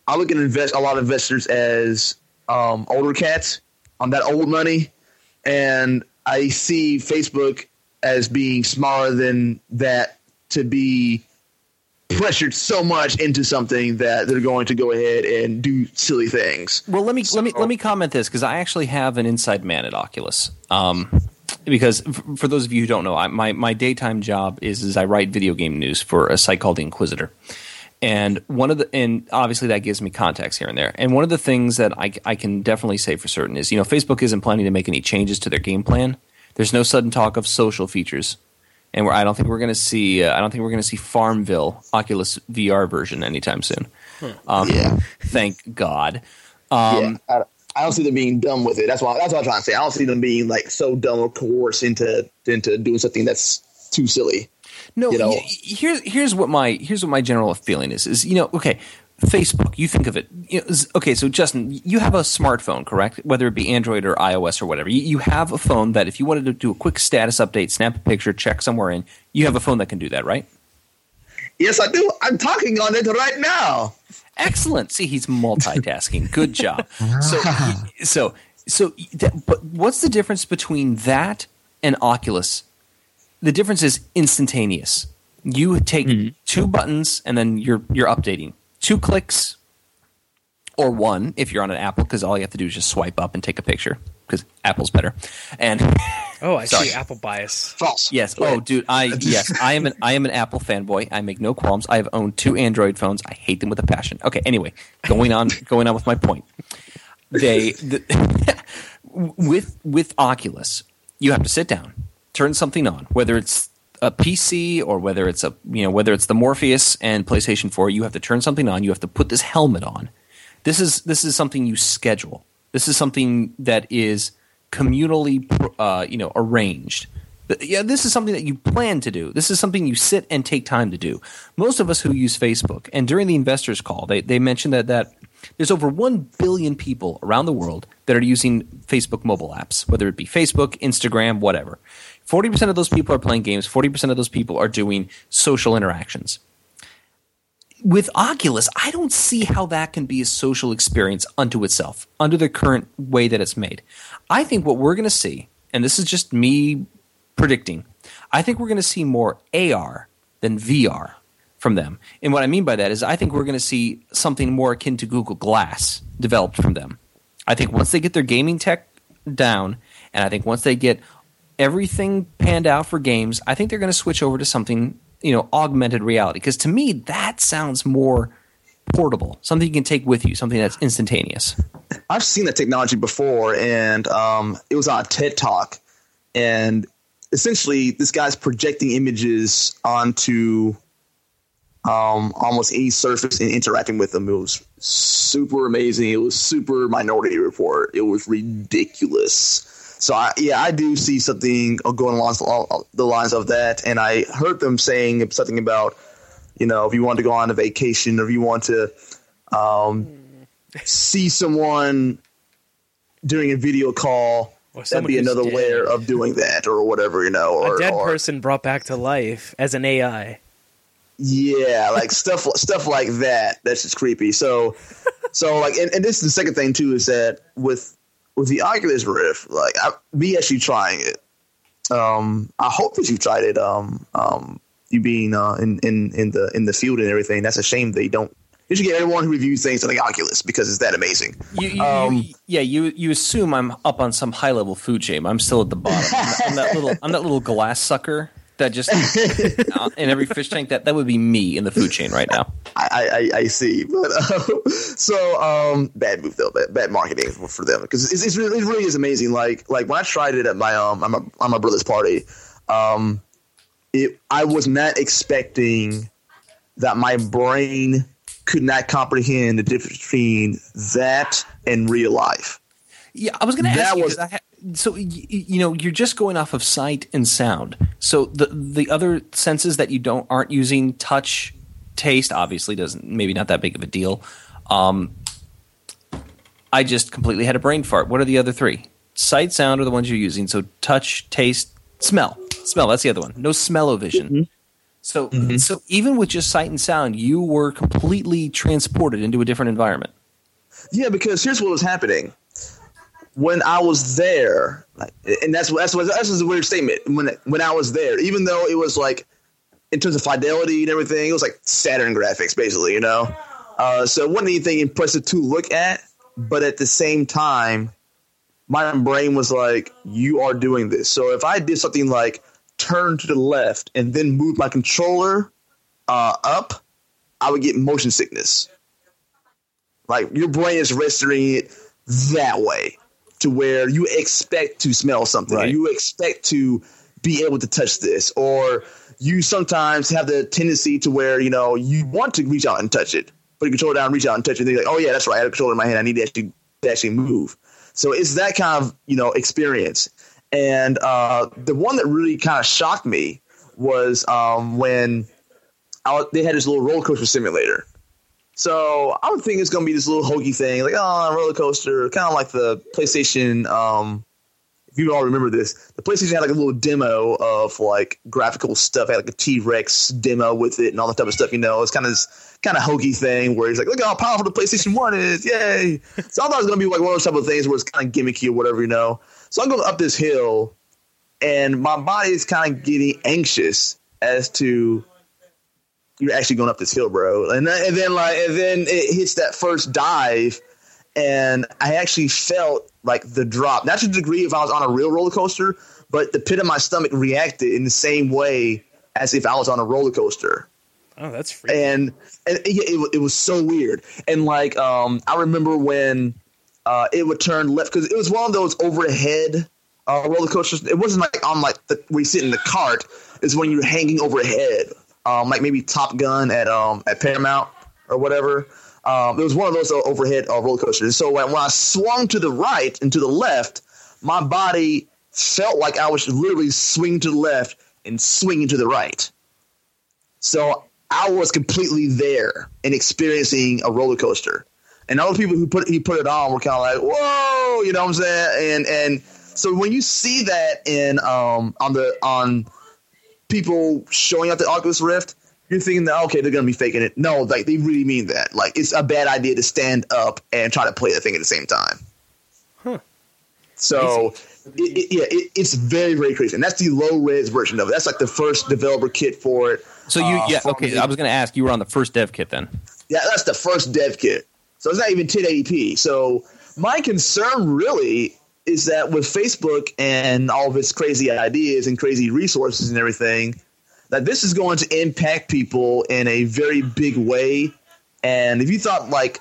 I look at invest a lot of investors as um, older cats on that old money, and I see Facebook as being smaller than that to be pressured so much into something that they're going to go ahead and do silly things. Well, let me so, let me let me comment this because I actually have an inside man at Oculus. Um, because for those of you who don't know, I, my my daytime job is is I write video game news for a site called the Inquisitr. And one of the and obviously that gives me context here and there. And one of the things that I, I can definitely say for certain is you know Facebook isn't planning to make any changes to their game plan. There's no sudden talk of social features, and I don't think we're going to see uh, I don't think we're going to see Farmville Oculus VR version anytime soon. Hmm. Um, yeah, thank God. Um, yeah, I, I, don't see them being dumb with it. That's why that's what I'm trying to say. I don't see them being like so dumb or coerced into into doing something that's too silly. No, you know? here's here's what my here's what my general feeling is is you know okay Facebook, you think of it. You know, okay, so Justin, you have a smartphone, correct? Whether it be Android or iOS or whatever, you, you, have a phone that if you wanted to do a quick status update, snap a picture, check somewhere in, you have a phone that can do that, right? Yes, I do. I'm talking on it right now. Excellent. See, he's multitasking. Good job. So, so, so, but what's the difference between that and Oculus the difference is instantaneous. You take mm-hmm. two buttons and then you're you're updating. Two clicks or one if you're on an Apple because all you have to do is just swipe up and take a picture because Apple's better. And oh, I sorry. see Apple bias. False. Yes. Oh, dude. I yes. I am an I am an Apple fanboy. I make no qualms. I have owned two Android phones. I hate them with a passion. Okay. Anyway, going on going on with my point. They the, with with Oculus, you have to sit down turn something on, whether it's a PC or whether it's a you know whether it's the Morpheus and PlayStation 4, you have to turn something on. You have to put this helmet on. This is this is something you schedule. This is something that is communally uh, you know arranged. Yeah, this is something that you plan to do. This is something you sit and take time to do. Most of us who use Facebook, and during the investors call, they, they mentioned that, that there's over 1 billion people around the world that are using Facebook mobile apps, whether it be Facebook, Instagram, whatever. 40% of those people are playing games, 40% of those people are doing social interactions. With Oculus, I don't see how that can be a social experience unto itself, under the current way that it's made. I think what we're going to see, and this is just me predicting, I think we're going to see more AR than VR from them. And what I mean by that is I think we're going to see something more akin to Google Glass developed from them. I think once they get their gaming tech down, and I think once they get everything panned out for games, I think they're going to switch over to something, you know, augmented reality. Because to me, that sounds more portable, something you can take with you, something that's instantaneous. I've seen that technology before, and um, it was on a TED Talk, and essentially, this guy's projecting images onto um, almost any surface and interacting with them. It was super amazing. It was super Minority Report. It was ridiculous. So I, yeah, I do see something going along the lines of that, and I heard them saying something about, you know, if you want to go on a vacation or if you want to um, see someone during a video call, that'd be another dead. layer of doing that or whatever, you know. Or, a dead or, person brought back to life as an AI. Yeah, like stuff stuff like that. That's just creepy. So, so like, and, and this is the second thing too is that with with the Oculus Rift, like I, me actually trying it. Um, I hope that you tried it. Um, um, you being uh, in in in the in the field and everything. That's a shame they don't. You should get everyone who reviews things on the Oculus because it's that amazing. You, you, um, you, yeah, you you assume I'm up on some high level food chain. I'm still at the bottom. I'm, I'm that little I'm that little glass sucker That just uh, in every fish tank that that would be me in the food chain right now. I, I, I see, but uh, so um, bad move though, bad, bad marketing for them because it's, it's really, it really is amazing. Like like when I tried it at my um on my, on my brother's party, um, it I was not expecting that my brain could not comprehend the difference between that and real life. Yeah, I was going to ask you. was- I ha- so you know, you're just going off of sight and sound. So the the other senses that you don't aren't using, touch, taste, obviously doesn't maybe not that big of a deal. Um, I just completely had a brain fart. What are the other three? Sight, sound are the ones you're using. So touch, taste, smell. Smell. That's the other one. No smell-o-vision. So so even with just sight and sound, you were completely transported into a different environment. Yeah, because here's what was happening when I was there, and that's that's what that's a weird statement. When when I was there, even though it was like in terms of fidelity and everything, it was like Saturn graphics, basically, you know. Uh, so it wasn't anything impressive to look at, but at the same time, my brain was like, "You are doing this." So if I did something like turn to the left and then move my controller uh, up, I would get motion sickness. Like your brain is registering it that way to where you expect to smell something, or Right. you expect to be able to touch this, or you sometimes have the tendency to where you know you want to reach out and touch it, put your controller down, reach out and touch it, and you're like, oh yeah, that's right, I have a controller in my hand, I need to actually to actually move. So it's that kind of you know experience, and uh, the one that really kind of shocked me was um, when I, they had this little roller coaster simulator. So I would think it's gonna be this little hokey thing, like oh, a roller coaster, kind of like the PlayStation. Um, if you all remember this, the PlayStation had like a little demo of like graphical stuff, had like a T Rex demo with it and all that type of stuff. You know, it's kind of this kind of hokey thing where it's like, look how powerful the PlayStation One is, yay! so I thought it was gonna be like one of those type of things where it's kind of gimmicky or whatever, you know. So I'm going up this hill, and my body is kind of getting anxious as to you're actually going up this hill, bro. And then, and then like and then it hits that first dive, and I actually felt like the drop. Not to the degree if I was on a real roller coaster, but the pit of my stomach reacted in the same way as if I was on a roller coaster Oh, that's freaky. and and it, it, it was so weird. And like, um, I remember when uh, it would turn left because it was one of those overhead uh, roller coasters. It wasn't like on like the, where you sit in the cart. It's when you're hanging overhead, um, like maybe Top Gun at um at Paramount or whatever. Um, it was one of those uh, overhead uh, roller coasters. So when, when I swung to the right and to the left, my body felt like I was literally swinging to the left and swinging to the right. So I was completely there and experiencing a roller coaster. And all the people who put he put it on were kind of like, "Whoa!" You know what I'm saying? And and so when you see that in um on the on people showing up the Oculus Rift, you're thinking that okay, they're gonna be faking it. No, like they really mean that. Like it's a bad idea to stand up and try to play the thing at the same time. Huh. So it, it, yeah, it, it's very very crazy, and that's the low res version of it. That's like the first developer kit for it. So you, Uh, yeah, from okay. the- I was going to ask. You were on the first dev kit then. Yeah, that's the first dev kit. So it's not even 1080p. So my concern really is that with Facebook and all of its crazy ideas and crazy resources and everything, that this is going to impact people in a very big way. And if you thought like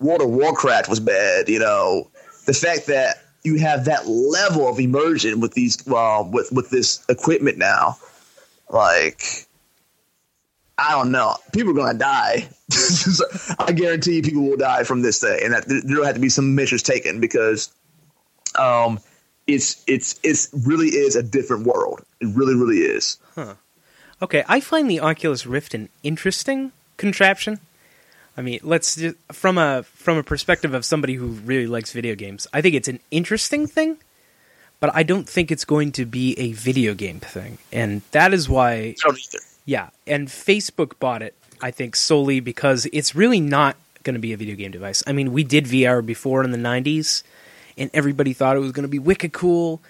World of Warcraft was bad, you know, the fact that you have that level of immersion with these uh, with with this equipment now, like I don't know. People are going to die. I guarantee people will die from this thing, and that there will have to be some measures taken because um, it's it's it's really is a different world. It really really is. Okay, I find the Oculus Rift an interesting contraption. I mean, let's just, from a from a perspective of somebody who really likes video games, I think it's an interesting thing, but I don't think it's going to be a video game thing, and that is why yeah, and Facebook bought it, I think, solely because it's really not going to be a video game device. I mean, we did VR before in the 90s, and everybody thought it was going to be wicked cool,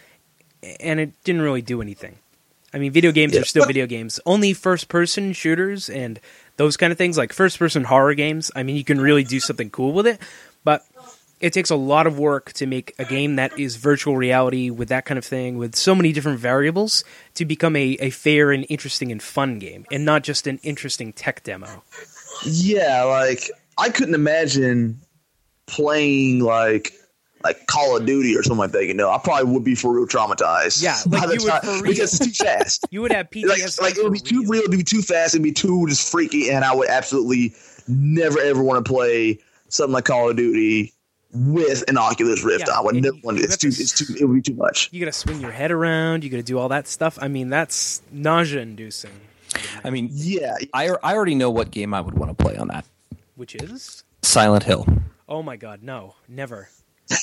and it didn't really do anything. I mean, video games Yeah, are still video games. Only first person shooters and those kind of things, like first person horror games, I mean, you can really do something cool with it, but it takes a lot of work to make a game that is virtual reality with that kind of thing, with so many different variables, to become a, a fair and interesting and fun game, and not just an interesting tech demo. Yeah, like I couldn't imagine playing like like Call of Duty or something like that. You know, I probably would be for real traumatized. Yeah, like the you would time- for real. because it's too fast. You would have like, PTSD. like it would be too real. real, it would be too fast, it'd be too just freaky, and I would absolutely never ever want to play something like Call of Duty with an Oculus Rift. Yeah, I would and never you- want you to. It's too. to It's too. It would be too much. You got to swing your head around. You got to do all that stuff. I mean, that's nausea-inducing. I mean, Yeah, I I already know what game I would want to play on that. Which is? Silent Hill. Oh my god, no, never.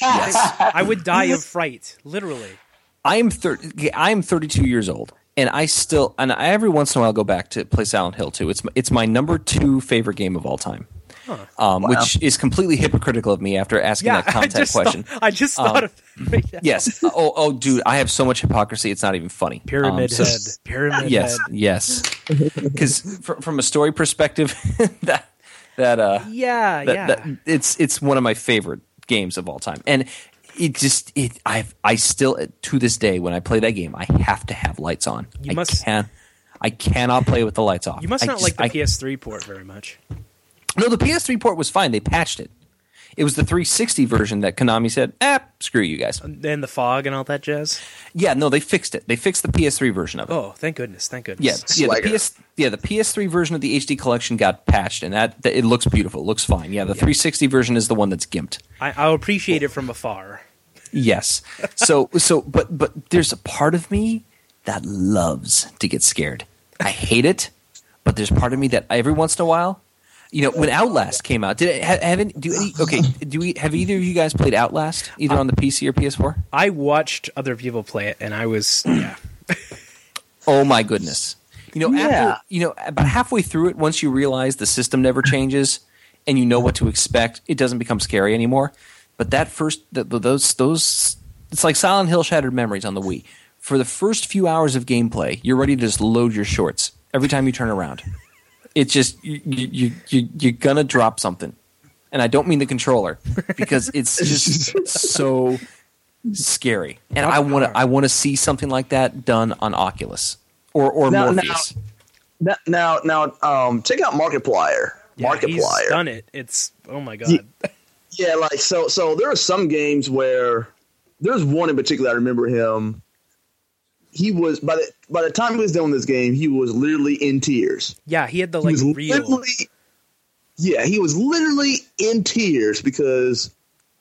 I would die of fright, literally. I am thir- I am 32 years old, and I still and I every once in a while go back to play Silent Hill 2. It's my, it's my number two favorite game of all time, um, which is completely hypocritical of me after asking Yeah, that I content just question. thought, I just thought of right now. Yes. Oh, oh, dude, I have so much hypocrisy. It's not even funny. Pyramid Um, so- head. Pyramid Yes, head. yes. Because fr- from a story perspective, that that uh, Yeah, that, yeah. that it's it's one of my favorite games of all time, and it just it I I still to this day when I play that game I have to have lights on. You I must- can I cannot play with the lights off. you must I not just- like the I- PS3 port very much. No, the PS3 port was fine. They patched it. It was the 360 version that Konami said, "Eh, screw you guys." And the fog and all that jazz. Yeah, no, they fixed it. They fixed the PS3 version of it. Oh, thank goodness, thank goodness. Yeah, yeah, the PS, yeah, the PS3 version of the HD collection got patched, and that, that it looks beautiful, it looks fine. Yeah, the 360 version is the one that's gimped. I, I'll appreciate it from afar. Yes. So, so, but, but there's a part of me that loves to get scared. I hate it, but there's part of me that every once in a while, you know, when Outlast came out, did it ha- haven't do any, okay? Do we have either of you guys played Outlast either on the PC or PS4? I watched other people play it, and I was yeah. Oh my goodness! You know, Yeah. after you know, about halfway through it, once you realize the system never changes and you know what to expect, it doesn't become scary anymore. But that first, th th- those those, it's like Silent Hill Shattered Memories on the Wii. For the first few hours of gameplay, you're ready to just load your shorts every time you turn around. It's just you you you you- you're gonna drop something, and I don't mean the controller because it's just so scary. And I want to I want to see something like that done on Oculus or or Now- now- Morpheus. Now, now, now, um, check out Markiplier. yeah he's Markiplier. done it. It's oh my god. Yeah. Yeah, like so. So there are some games where there's one in particular. I remember him. He was by the by the time he was done with this game, he was literally in tears. Yeah, he had the like real. yeah, he was literally in tears because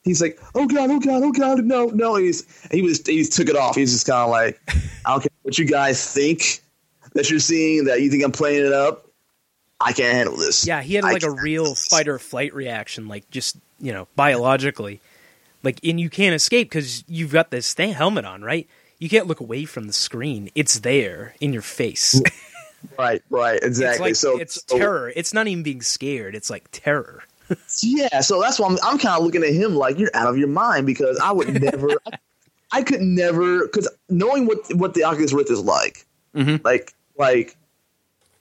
he's like, "Oh God, oh God, oh God, no, no." And he's he was he took it off. He's just kind of like, "I don't care what you guys think that you're seeing. That you think I'm playing it up. I can't handle this." Yeah, he had like a real fight or flight reaction, like just you know biologically, like and you can't escape because you've got this thing helmet on, right? You can't look away from the screen; it's there in your face. Right, right, exactly. It's so like it's so- terror. It's not even being scared; it's like terror. Yeah, so that's why I'm, I'm kind of looking at him like you're out of your mind because I would never, I, I could never, because knowing what what the Oculus Rift is like, like like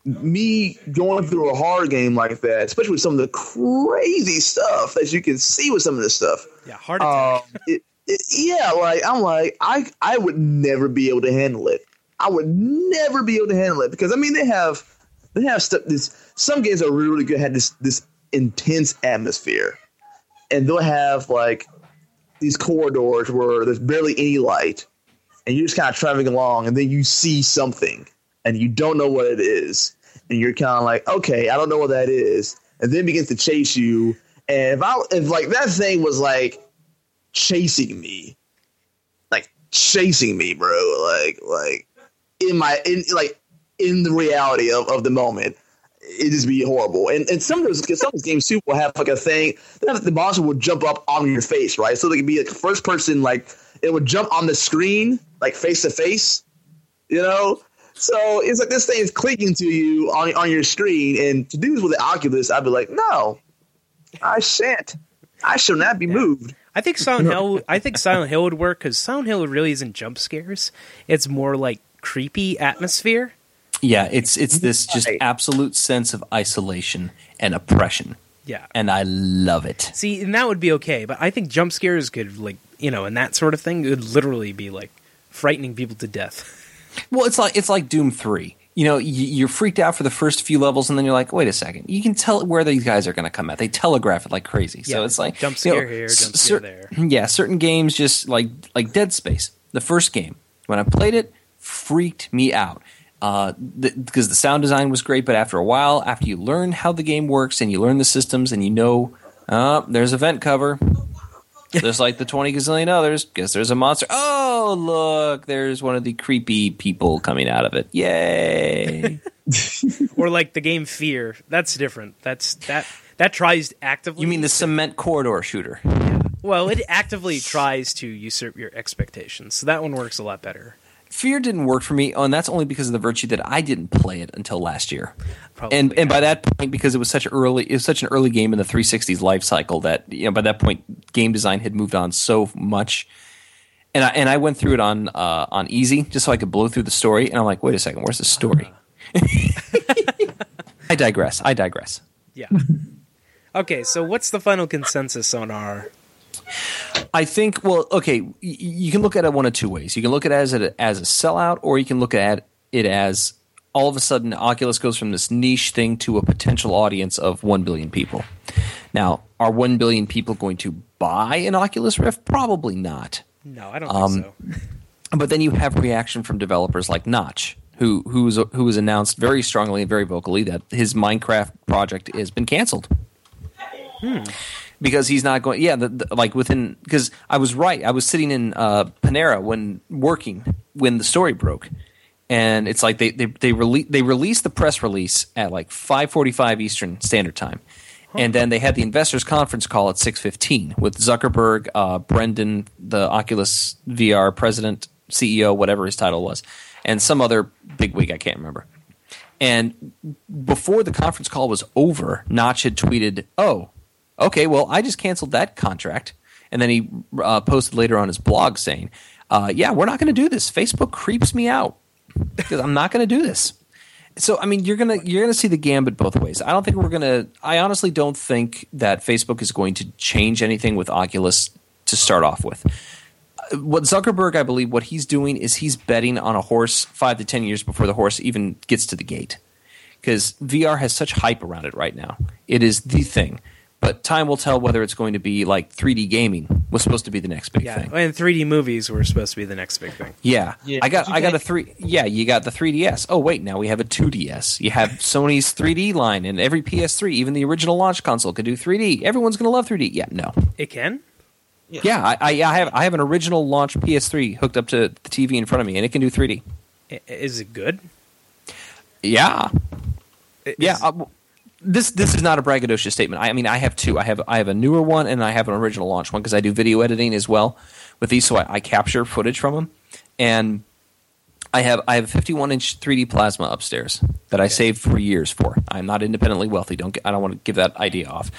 me going through a horror game like that, especially with some of the crazy stuff that you can see with some of this stuff. Yeah, heart attack. Um, it, yeah, like I'm like I I would never be able to handle it. I would never be able to handle it because I mean they have they have stuff. This some games are really, good. Had this this intense atmosphere, and they'll have like these corridors where there's barely any light, and you're just kind of traveling along, and then you see something, and you don't know what it is, and you're kind of like, okay, I don't know what that is, and then begins to chase you. And if I if like that thing was like chasing me, like chasing me, bro, like like in my in like in the reality of, of the moment, it just be horrible. And and some of those some of those games too will have like a thing that the monster will jump up on your face, right? So they can be like first person, like it would jump on the screen, like face to face, you know. So it's like this thing is clicking to you on on your screen, and to do this with the Oculus, I'd be like, no, I shan't. I shall not be moved. I think Silent Hill. I think Silent Hill would work because Silent Hill really isn't jump scares. It's more like creepy atmosphere. Yeah, it's it's this just absolute sense of isolation and oppression. Yeah. and I love it. See, and that would be okay, but I think jump scares could like you know, and that sort of thing would literally be like frightening people to death. Well, it's like it's like Doom Three. You know, you're freaked out for the first few levels, and then you're like, "Wait a second! You can tell where these guys are going to come at. They telegraph it like crazy." so it's like jump you know, scare here, jump scare cer- there. Yeah, certain games just like like Dead Space, the first game. When I played it, freaked me out because the, 'cause the sound design was great. But after a while, after you learn how the game works and you learn the systems and you know, uh, there's a vent cover. Just like the 20 gazillion others, guess there's a monster. Oh, look, there's one of the creepy people coming out of it. Yay. or like the game Fear. That's different. That's that that tries actively you mean the cement corridor shooter? Yeah. Well, it actively tries to usurp your expectations. So that one works a lot better. Fear didn't work for me, oh, and that's only because of the virtue that I didn't play it until last year. Probably, and and by that point, because it was such early, it was such an early game in the 360's life cycle that you know by that point, game design had moved on so much. And I and I went through it on uh, on easy just so I could blow through the story. And I'm like, wait a second, where's the story? I digress. I digress. Yeah. Okay, so what's the final consensus on our I think. Well, okay, y- you can look at it one of two ways. You can look at it as a, as a sellout, or you can look at it as all of a sudden Oculus goes from this niche thing to a potential audience of one billion people. Now, are one billion people going to buy an Oculus Rift? Probably not. No, I don't Um, think so. But then you have reaction from developers like Notch, who who's who has announced very strongly and very vocally that his Minecraft project has been canceled because he's not going. Yeah, the, the, like within because I was right. I was sitting in uh, Panera when working when the story broke, and it's like they they they, rele- they released the press release at like five forty five Eastern Standard Time. And then they had the investors conference call at six fifteen with Zuckerberg, uh, Brendan, the Oculus VR president, CEO, whatever his title was, and some other big wig I can't remember. And before the conference call was over, Notch had tweeted, "Oh, okay, well, I just canceled that contract." And then he uh, posted later on his blog saying, uh, "Yeah, we're not going to do this. Facebook creeps me out because I'm not going to do this." So, I mean, you're gonna you're gonna see the gambit both ways. I don't think we're gonna. I honestly don't think that Facebook is going to change anything with Oculus to start off with what Zuckerberg, I believe, what he's doing is he's betting on a horse five to ten years before the horse even gets to the gate, because VR has such hype around it right now. It is the thing, but time will tell whether it's going to be like 3D gaming was supposed to be the next big Yeah, thing. and 3D movies were supposed to be the next big thing. Yeah. Yeah, I got I got a can't- three. Yeah, you got the 3DS. Oh wait, now we have a 2DS. You have Sony's 3D line, and every PS3, even the original launch console, could do 3D. Everyone's gonna love 3D. Yeah, no. It can. Yeah, I, I, I have I have an original launch PS3 hooked up to the TV in front of me, and it can do 3D. Is it good? Yeah, I- yeah. is- uh, w- this this is not a braggadocious statement. I, I mean, I have two. I have I have a newer one, and I have an original launch one because I do video editing as well with these, so I, I capture footage from them. And I have I have a 51 inch 3D plasma upstairs that I saved for years for. I'm not independently wealthy. Don't get, I don't want to give that idea off.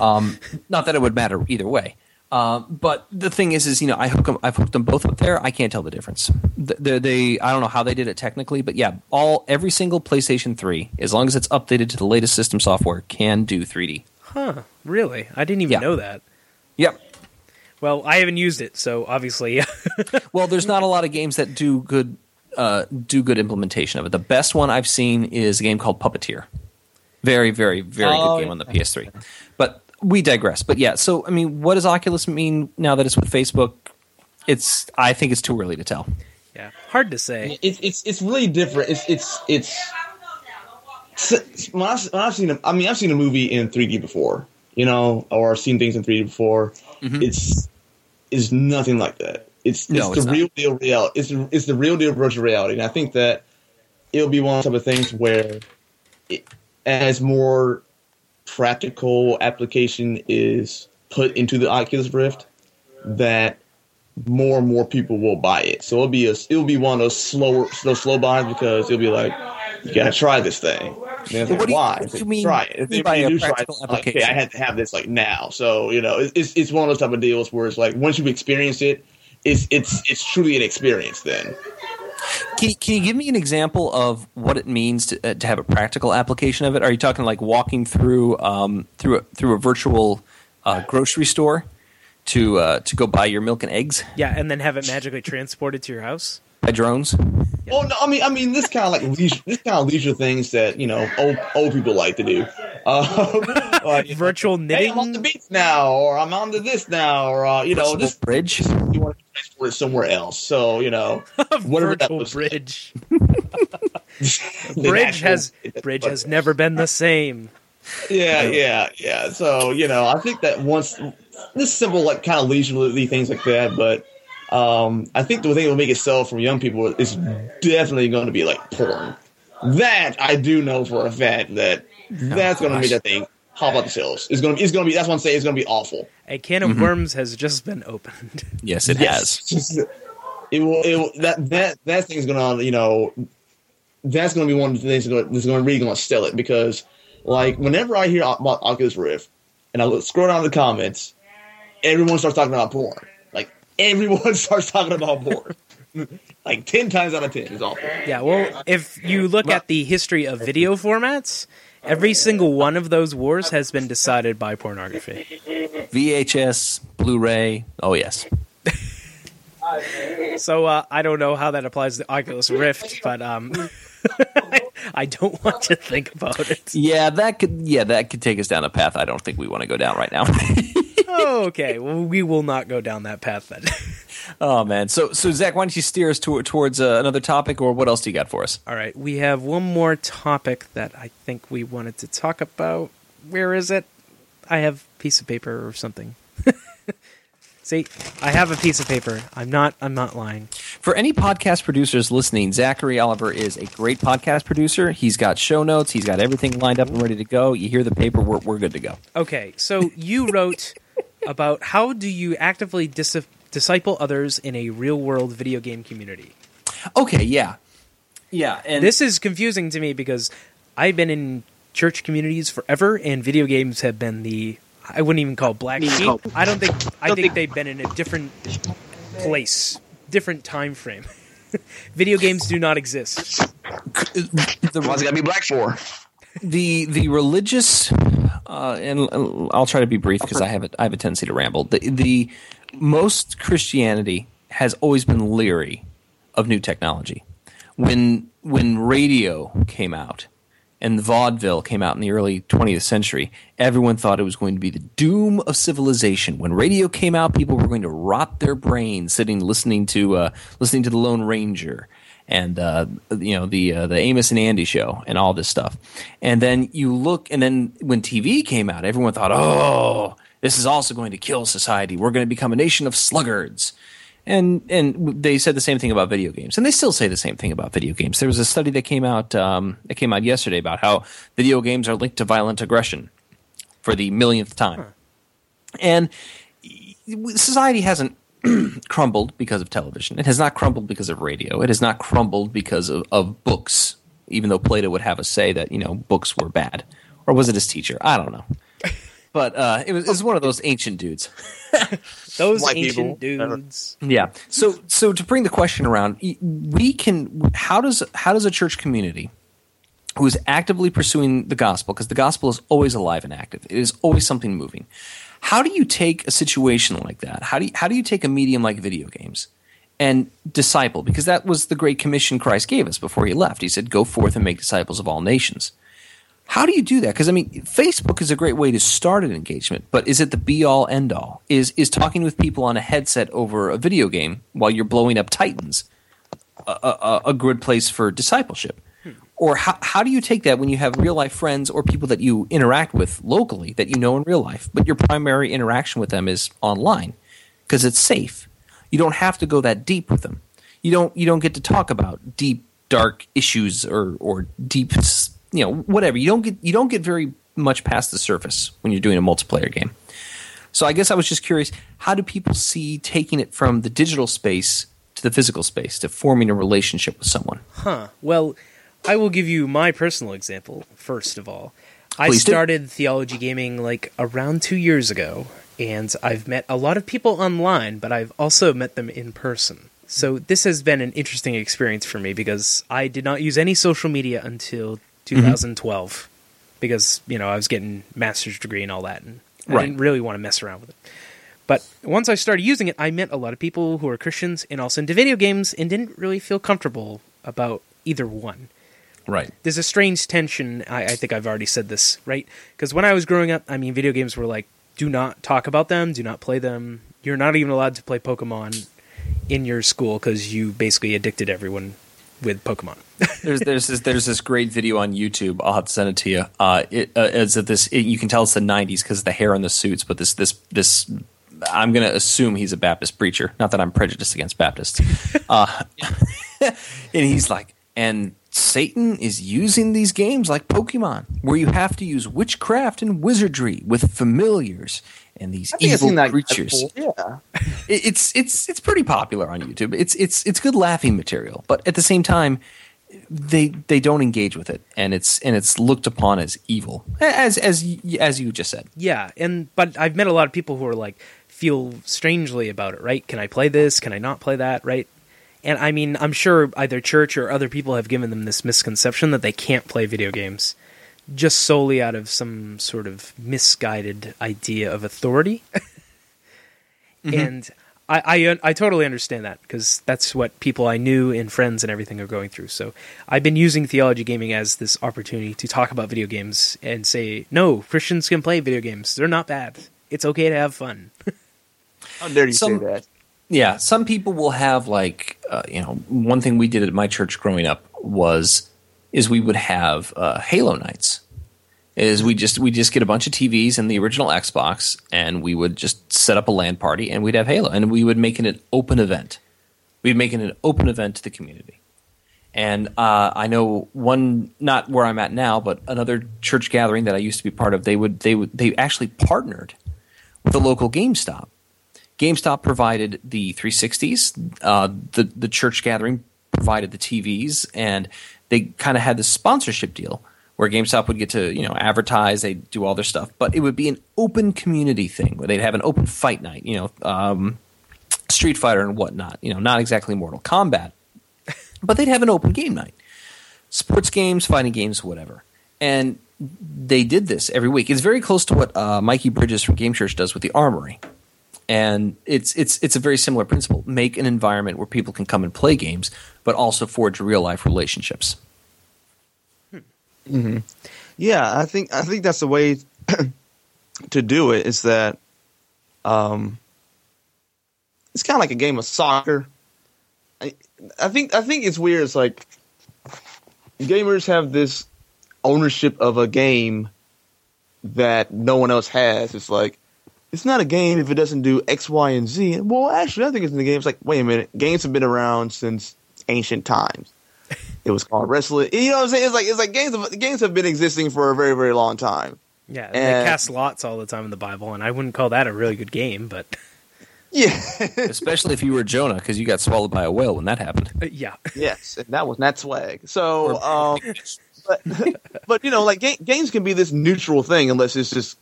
Um, not that it would matter either way. Uh, but the thing is, is you know, I hook them. I've hooked them both up there. I can't tell the difference. They, they, I don't know how they did it technically, but yeah, all every single PlayStation 3, as long as it's updated to the latest system software, can do 3D. Huh? Really? I didn't even Yeah. know that. Yep. Well, I haven't used it, so obviously, Well, there's not a lot of games that do good uh, do good implementation of it. The best one I've seen is a game called Puppeteer. Very, very, very Oh, good game on the PS3. But we digress. But yeah, so I mean, what does Oculus mean now that it's with Facebook? It's I think it's too early to tell. yeah, hard to say. It's it's it's really different. It's it's it's. s- When I've, when I've seen, a, I mean, I've seen a movie in 3D before, you know, or I've seen things in 3D before. Mm-hmm. It's is nothing like that. It's it's No, the it's not. real deal reality. It's the- it's the real deal virtual reality, and I think that it'll be one of the type of things where, it, as more practical application is put into the Oculus Rift, that more and more people will buy it. So it'll be a it'll be one of those slower those slow buys because it'll be like you gotta try this thing. And it's like, What why? do you mean- try it. If you do try it, like, okay. I had to have this like now. So you know, it's, it's it's one of those type of deals where it's like once you experience it, it's it's it's truly an experience. Then Can, can you give me an example of what it means to, uh, to have a practical application of it? Are you talking like walking through um, through a, through a virtual uh, grocery store to uh, to go buy your milk and eggs Yeah, and then have it magically transported to your house. by drones? Well, no, I mean, I mean, this kind of like leisure, this kind of leisure things that you know old old people like to do. Um, like, Virtual hey, I'm on the beach now, or I'm on to this now, or uh, you know, this bridge. you want to transport it somewhere else. So you know, whatever that like. bridge. Bridge has bridge has never been the same. Yeah, yeah, yeah. So you know, I think that once this simple, like kind of leisurely things like that, but um, I think the thing that will make it sell from young people is definitely going to be like porn. That I do know for a fact that that's going to make gosh. that thing hop up the sales. It's going to, it's going to be. That's what I'm saying. It's going to be awful. A can of mm-hmm. worms has just been opened. Yes, it has. It will. It will. That that that thing's going to. You know, that's going to be one of the things that's going that's going to really going to sell it because, like, whenever I hear about Oculus Rift, and I look, scroll down the comments, everyone starts talking about porn. Like everyone starts talking about porn. like ten times out of ten, it's awful. Yeah, well, if you look at the history of video formats, every single one of those wars has been decided by pornography. VHS, Blu-ray. Oh yes. So uh, I don't know how that applies to Oculus Rift, but um, I don't want to think about it. Yeah, that could. Yeah, that could take us down a path I don't think we want to go down right now. Okay, well, we will not go down that path then. oh man. So so Zach, why don't you steer us to, towards uh, another topic, or what else do you got for us? All right, we have one more topic that I think we wanted to talk about. Where is it? I have a piece of paper or something. See, I have a piece of paper. I'm not. I'm not lying. For any podcast producers listening, Zachary Oliver is a great podcast producer. He's got show notes. He's got everything lined up and ready to go. You hear the paper, we're, we're good to go. Okay, so you wrote about how do you actively dis- disciple others in a real world video game community. Okay, yeah, yeah, and This is confusing to me because I've been in church communities forever, and video games have been the I wouldn't even call it black sheep. I don't think I think they've been in a different place, different time frame. video games do not exist. Why's the, it gotta be black for? The the religious, uh, and I'll try to be brief because I have a, I have a tendency to ramble. The the most Christianity has always been leery of new technology. When when radio came out and vaudeville came out in the early 20th century, everyone thought it was going to be the doom of civilization. When radio came out, people were going to rot their brains sitting listening to uh, listening to the Lone Ranger and uh, you know the uh, the Amos and Andy show and all this stuff. And then you look, and then when TV came out, everyone thought, "Oh, this is also going to kill society. We're going to become a nation of sluggards." And and they said the same thing about video games, and they still say the same thing about video games. There was a study that came out um, that came out yesterday about how video games are linked to violent aggression for the millionth time, and society hasn't crumbled because of television. It has not crumbled because of radio. It has not crumbled because of, of books. Even though Plato would have us say that you know books were bad, or was it his teacher? I don't know. But uh, it was it was one of those ancient dudes. Those White ancient people. dudes. Yeah. So so to bring the question around, we can how does how does a church community who is actively pursuing the gospel because the gospel is always alive and active. It is always something moving. How do you take a situation like that? How do you, how do you take a medium like video games and disciple? Because that was the great commission Christ gave us before he left. He said, "Go forth and make disciples of all nations." How do you do that? Because I mean, Facebook is a great way to start an engagement, but is it the be all end all? Is is talking with people on a headset over a video game while you're blowing up Titans a, a, a good place for discipleship? Or how, how do you take that when you have real life friends or people that you interact with locally that you know in real life, but your primary interaction with them is online because it's safe? You don't have to go that deep with them. You don't you don't get to talk about deep dark issues or or deep you know whatever. You don't get you don't get very much past the surface when you're doing a multiplayer game. So I guess I was just curious, how do people see taking it from the digital space to the physical space to forming a relationship with someone? Huh. Well, I will give you my personal example first of all. I Please do. started theology gaming like around two years ago, and I've met a lot of people online, but I've also met them in person. So this has been an interesting experience for me because I did not use any social media until mm-hmm. 2012 because you know I was getting master's degree and all that, and I Right. didn't really want to mess around with it. But once I started using it, I met a lot of people who are Christians and also into video games and didn't really feel comfortable about either one. Right. There's a strange tension. I, I think I've already said this, right? Because when I was growing up, I mean, video games were like, do not talk about them, do not play them. You're not even allowed to play Pokemon in your school because you basically addicted everyone with Pokemon. there's there's this, there's this great video on YouTube. I'll have to send it to you. Uh, it, uh, it's this. It, you can tell it's the '90s because the hair on the suits. But this this this. I'm going to assume he's a Baptist preacher. Not that I'm prejudiced against Baptists. Uh, and he's like, and Satan is using these games like Pokemon, where you have to use witchcraft and wizardry with familiars and these I think I've evil seen creatures. before. Yeah. It- it's it's it's pretty popular on YouTube. It's it's it's good laughing material, but at the same time, they they don't engage with it, and it's and it's looked upon as evil, as as as you just said. yeah, and but I've met a lot of people who are like feel strangely about it. Right? Can I play this? Can I not play that? Right? And I mean, I'm sure either church or other people have given them this misconception that they can't play video games just solely out of some sort of misguided idea of authority. Mm-hmm. And I, I I totally understand that because that's what people I knew and friends and everything are going through. So I've been using theology gaming as this opportunity to talk about video games and say, no, Christians can play video games. They're not bad. It's okay to have fun. How dare you Some- say that? Yeah, some people will have like uh, you know one thing we did at my church growing up was is we would have uh, Halo nights. Is we just we just get a bunch of TVs and the original Xbox and we would just set up a LAN party and we'd have Halo and we would make it an open event. We'd make it an open event to the community. And uh, I know one, not where I'm at now, but another church gathering that I used to be part of. They would, they would, they actually partnered with a local GameStop. GameStop provided the 360s. Uh, the the church gathering provided the TVs, and they kind of had this sponsorship deal where GameStop would get to you know advertise, they do all their stuff, but it would be an open community thing where they'd have an open fight night. You know, um, Street Fighter and whatnot. You know, not exactly Mortal Kombat, but they'd have an open game night, sports games, fighting games, whatever. And they did this every week. It's very close to what uh, Mikee Bridges from Game Church does with the Armory, and it's it's it's a very similar principle. Make an environment where people can come and play games, but also forge real life relationships. Yeah, I think I think that's the way to do it. Is that um, it's kind of like a game of soccer. I, I think I think it's weird. It's like gamers have this ownership of a game that no one else has. It's like it's not a game if it doesn't do X, Y, and Z. Well, actually, I think it's in the game. It's like, wait a minute, games have been around since ancient times. It was called wrestling. You know what I'm saying? It's like it's like games. Have, games have been existing for a very very long time. yeah, And- they cast lots all the time in the Bible, and I wouldn't call that a really good game, but Yeah. Especially if you were Jonah, because you got swallowed by a whale when that happened. uh, yeah. yes, and that was not swag. So, um, but but you know, like ga- games can be this neutral thing unless it's just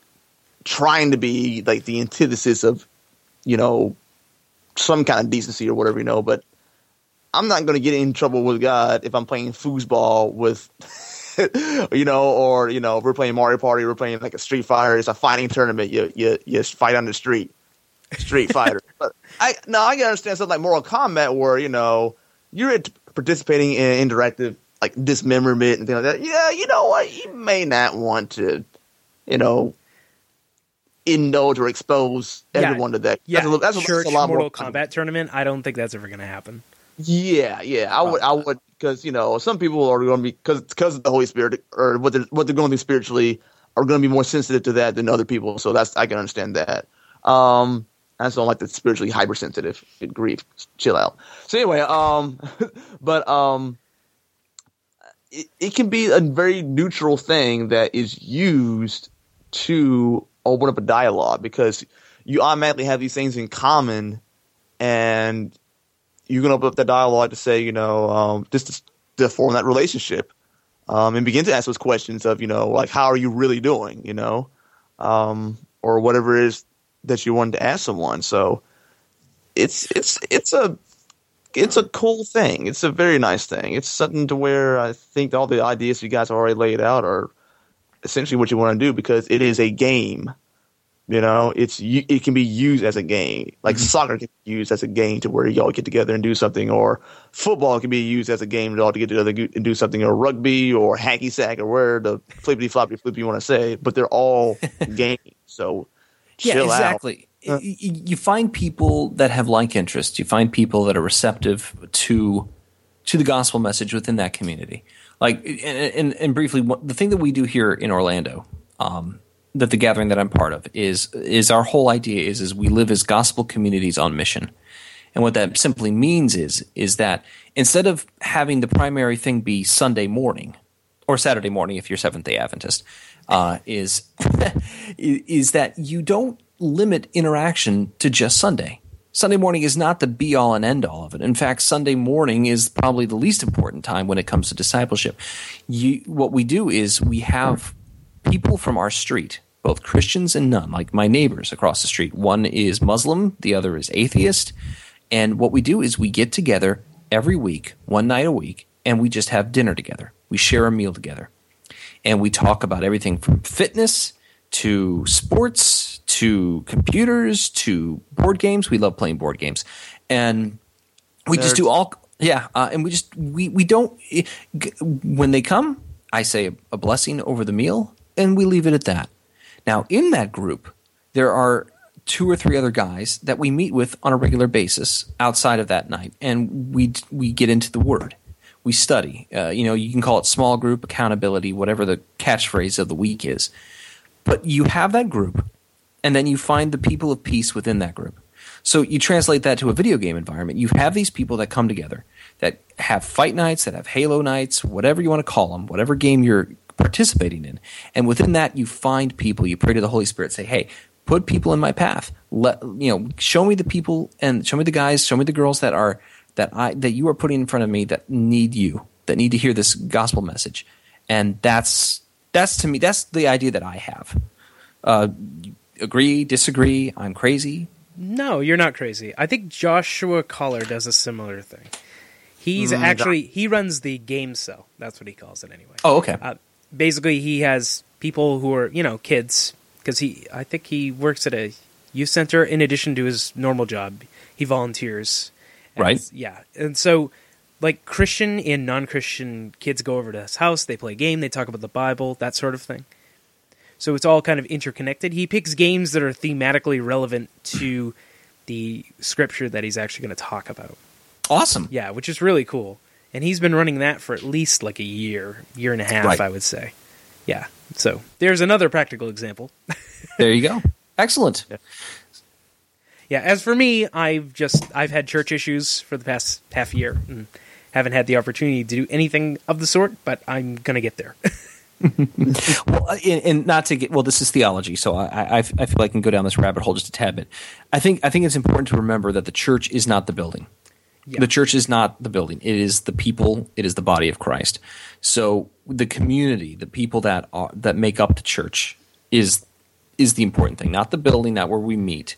trying to be like the antithesis of, you know, some kind of decency or whatever, you know. But I'm not going to get in trouble with God if I'm playing foosball with, you know, or you know, we're playing Mario Party, we're playing like a Street Fighter. It's a fighting tournament. You you you fight on the street, Street Fighter. But I no, I can understand something like Mortal Kombat where you know you're participating in interactive like dismemberment and things like that. Yeah, you know what? You may not want to, you know, indulge or expose Yeah. everyone to that. Yeah, that's a, that's church a lot Mortal more. Kombat tournament. I don't think that's ever going to happen. Yeah, yeah, I would, I would, because you know, some people are going to be because because of the Holy Spirit or what they're what they're going through spiritually are going to be more sensitive to that than other people. So that's I can understand that. Um, I just don't like the spiritually hypersensitive. Good grief, chill out. So anyway, um, but um, it, it can be a very neutral thing that is used to open up a dialogue because you automatically have these things in common and you can open up that dialogue to say, you know, um, just to, to form that relationship, um, and begin to ask those questions of, you know, like how are you really doing, you know, um, or whatever it is that you wanted to ask someone. So it's it's it's a it's a cool thing. It's a very nice thing. It's something to where I think all the ideas you guys already laid out are essentially what you want to do because it is a game. You know, it's it can be used as a game. Like mm-hmm. soccer can be used as a game to where y'all get together and do something, or football can be used as a game to all to get together and do something, or rugby, or hacky sack, or where the flippity floppy flip you want to say. But they're all games, so yeah, exactly. You find people that have like interests. You find people that are receptive to to the gospel message within that community. Like, and, and, and briefly, the thing that we do here in Orlando, um, that the gathering that I'm part of is is our whole idea is is we live as gospel communities on mission. And what that simply means is is that instead of having the primary thing be Sunday morning or Saturday morning if you're Seventh Day Adventist, uh, is is that you don't limit interaction to just Sunday. Sunday morning is not the be all and end all of it. In fact, Sunday morning is probably the least important time when it comes to discipleship. You, what we do is we have people from our street, both Christians and none, like my neighbors across the street. One is Muslim, the other is atheist. And what we do is we get together every week, one night a week, and we just have dinner together. We share a meal together. And we talk about everything from fitness to sports to computers to board games. We love playing board games. And we Nerds. just do all yeah, uh, and we just we we don't when they come, I say a blessing over the meal and we leave it at that. Now, in that group, there are two or three other guys that we meet with on a regular basis outside of that night, and we we get into the Word. We study. Uh, you know, you can call it small group accountability, whatever the catchphrase of the week is. But you have that group, and then you find the people of peace within that group. So you translate that to a video game environment. You have these people that come together that have fight nights, that have Halo nights, whatever you want to call them, whatever game you're participating in. And within that, you find people. You pray to the Holy Spirit. Say, "Hey, put people in my path. Let you know. Show me the people and show me the guys. Show me the girls that are that I that you are putting in front of me that need you. That need to hear this gospel message." And that's that's to me. That's the idea that I have. Uh, agree? Disagree? I'm crazy. No, you're not crazy. I think Joshua Collar does a similar thing. He's mm, actually he runs the game cell. That's what he calls it anyway. Oh, okay. Uh, basically he has people who are you know kids because he I think he works at a youth center in addition to his normal job. He volunteers. right. Yeah, and so like Christian and non-Christian kids go over to his house. They play a game. They talk about the Bible, that sort of thing. So it's all kind of interconnected. He picks games that are thematically relevant to the scripture that he's actually going to talk about. Awesome. Yeah, which is really cool and he's been running that for at least like a year, year and a half, right. I would say. Yeah. So there's another practical example. there you go. Excellent. Yeah. yeah. As for me, I've just I've had church issues for the past half year and haven't had the opportunity to do anything of the sort, but I'm gonna get there. well, uh, and, not to get well, this is theology, so I, I, I feel I can go down this rabbit hole just a tad bit. I think I think it's important to remember that the church is not the building. Yeah. The church is not the building; it is the people. It is the body of Christ. So the community, the people that are that make up the church, is is the important thing, not the building, not where we meet.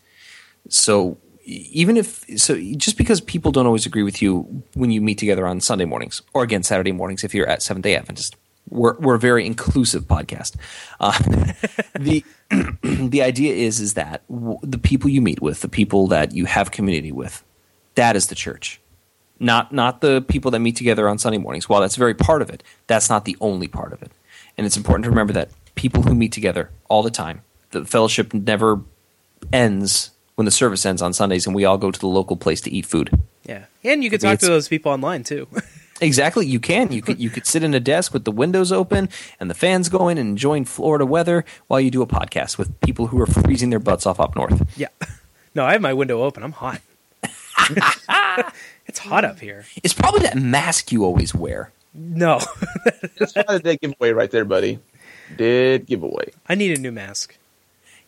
So even if so, just because people don't always agree with you when you meet together on Sunday mornings or again Saturday mornings, if you're at Seventh Day Adventist, we're we're a very inclusive podcast. Uh, the the idea is is that w- the people you meet with, the people that you have community with, that is the church. Not not the people that meet together on Sunday mornings. While that's very part of it, that's not the only part of it. And it's important to remember that people who meet together all the time, the fellowship never ends when the service ends on Sundays and we all go to the local place to eat food. Yeah. And you can talk to those people online too. Exactly, you can. You could you could sit in a desk with the windows open and the fans going and enjoying Florida weather while you do a podcast with people who are freezing their butts off up north. Yeah. No, I have my window open. I'm hot. it's hot up here. It's probably that mask you always wear. No. That's probably a dead giveaway right there, buddy. Dead giveaway. I need a new mask.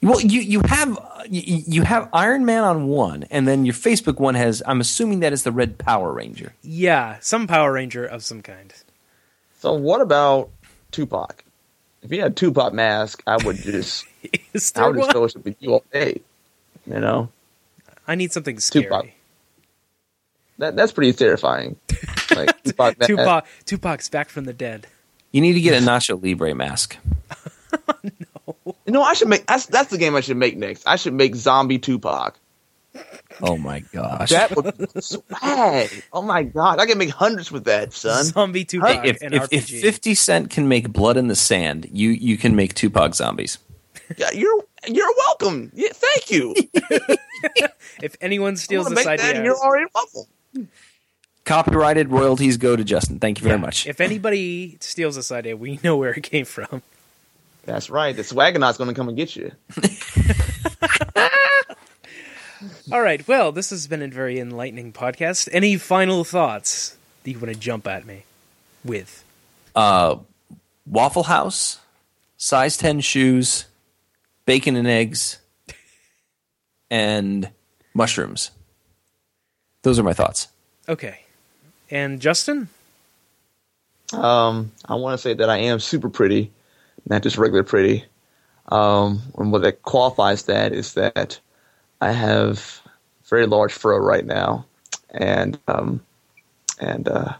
Well, you you have you, you have Iron Man on one, and then your Facebook one has. I'm assuming that is the Red Power Ranger. Yeah, some Power Ranger of some kind. So what about Tupac? If you had Tupac mask, I would just I would just go with you all day. You know. I need something scary. Tupac. that that's pretty terrifying. Like Tupac, Tupac, Tupac's back from the dead. You need to get a Nacho Libre mask. You know, I should make that's that's the game I should make next. I should make Zombie Tupac. Oh my gosh. That would be swag. Oh my god, I can make hundreds with that, son. Zombie Tupac if, and if, RPG. if 50 Cent can make blood in the sand, you, you can make Tupac zombies. Yeah, you're you're welcome. Yeah, thank you. If anyone steals this make that, idea, and you're already welcome. Copyrighted royalties go to Justin. Thank you very yeah, much. If anybody steals this idea, we know where it came from. That's right. The Swaggernaut's going to come and get you. All right. Well, this has been a very enlightening podcast. Any final thoughts that you want to jump at me with? Uh, Waffle House, size 10 shoes, bacon and eggs, and mushrooms. Those are my thoughts. Okay. And Justin? Um, I want to say that I am super pretty, not just regular pretty. Um, and what that qualifies that is that I have very large fro right now, and um, and uh,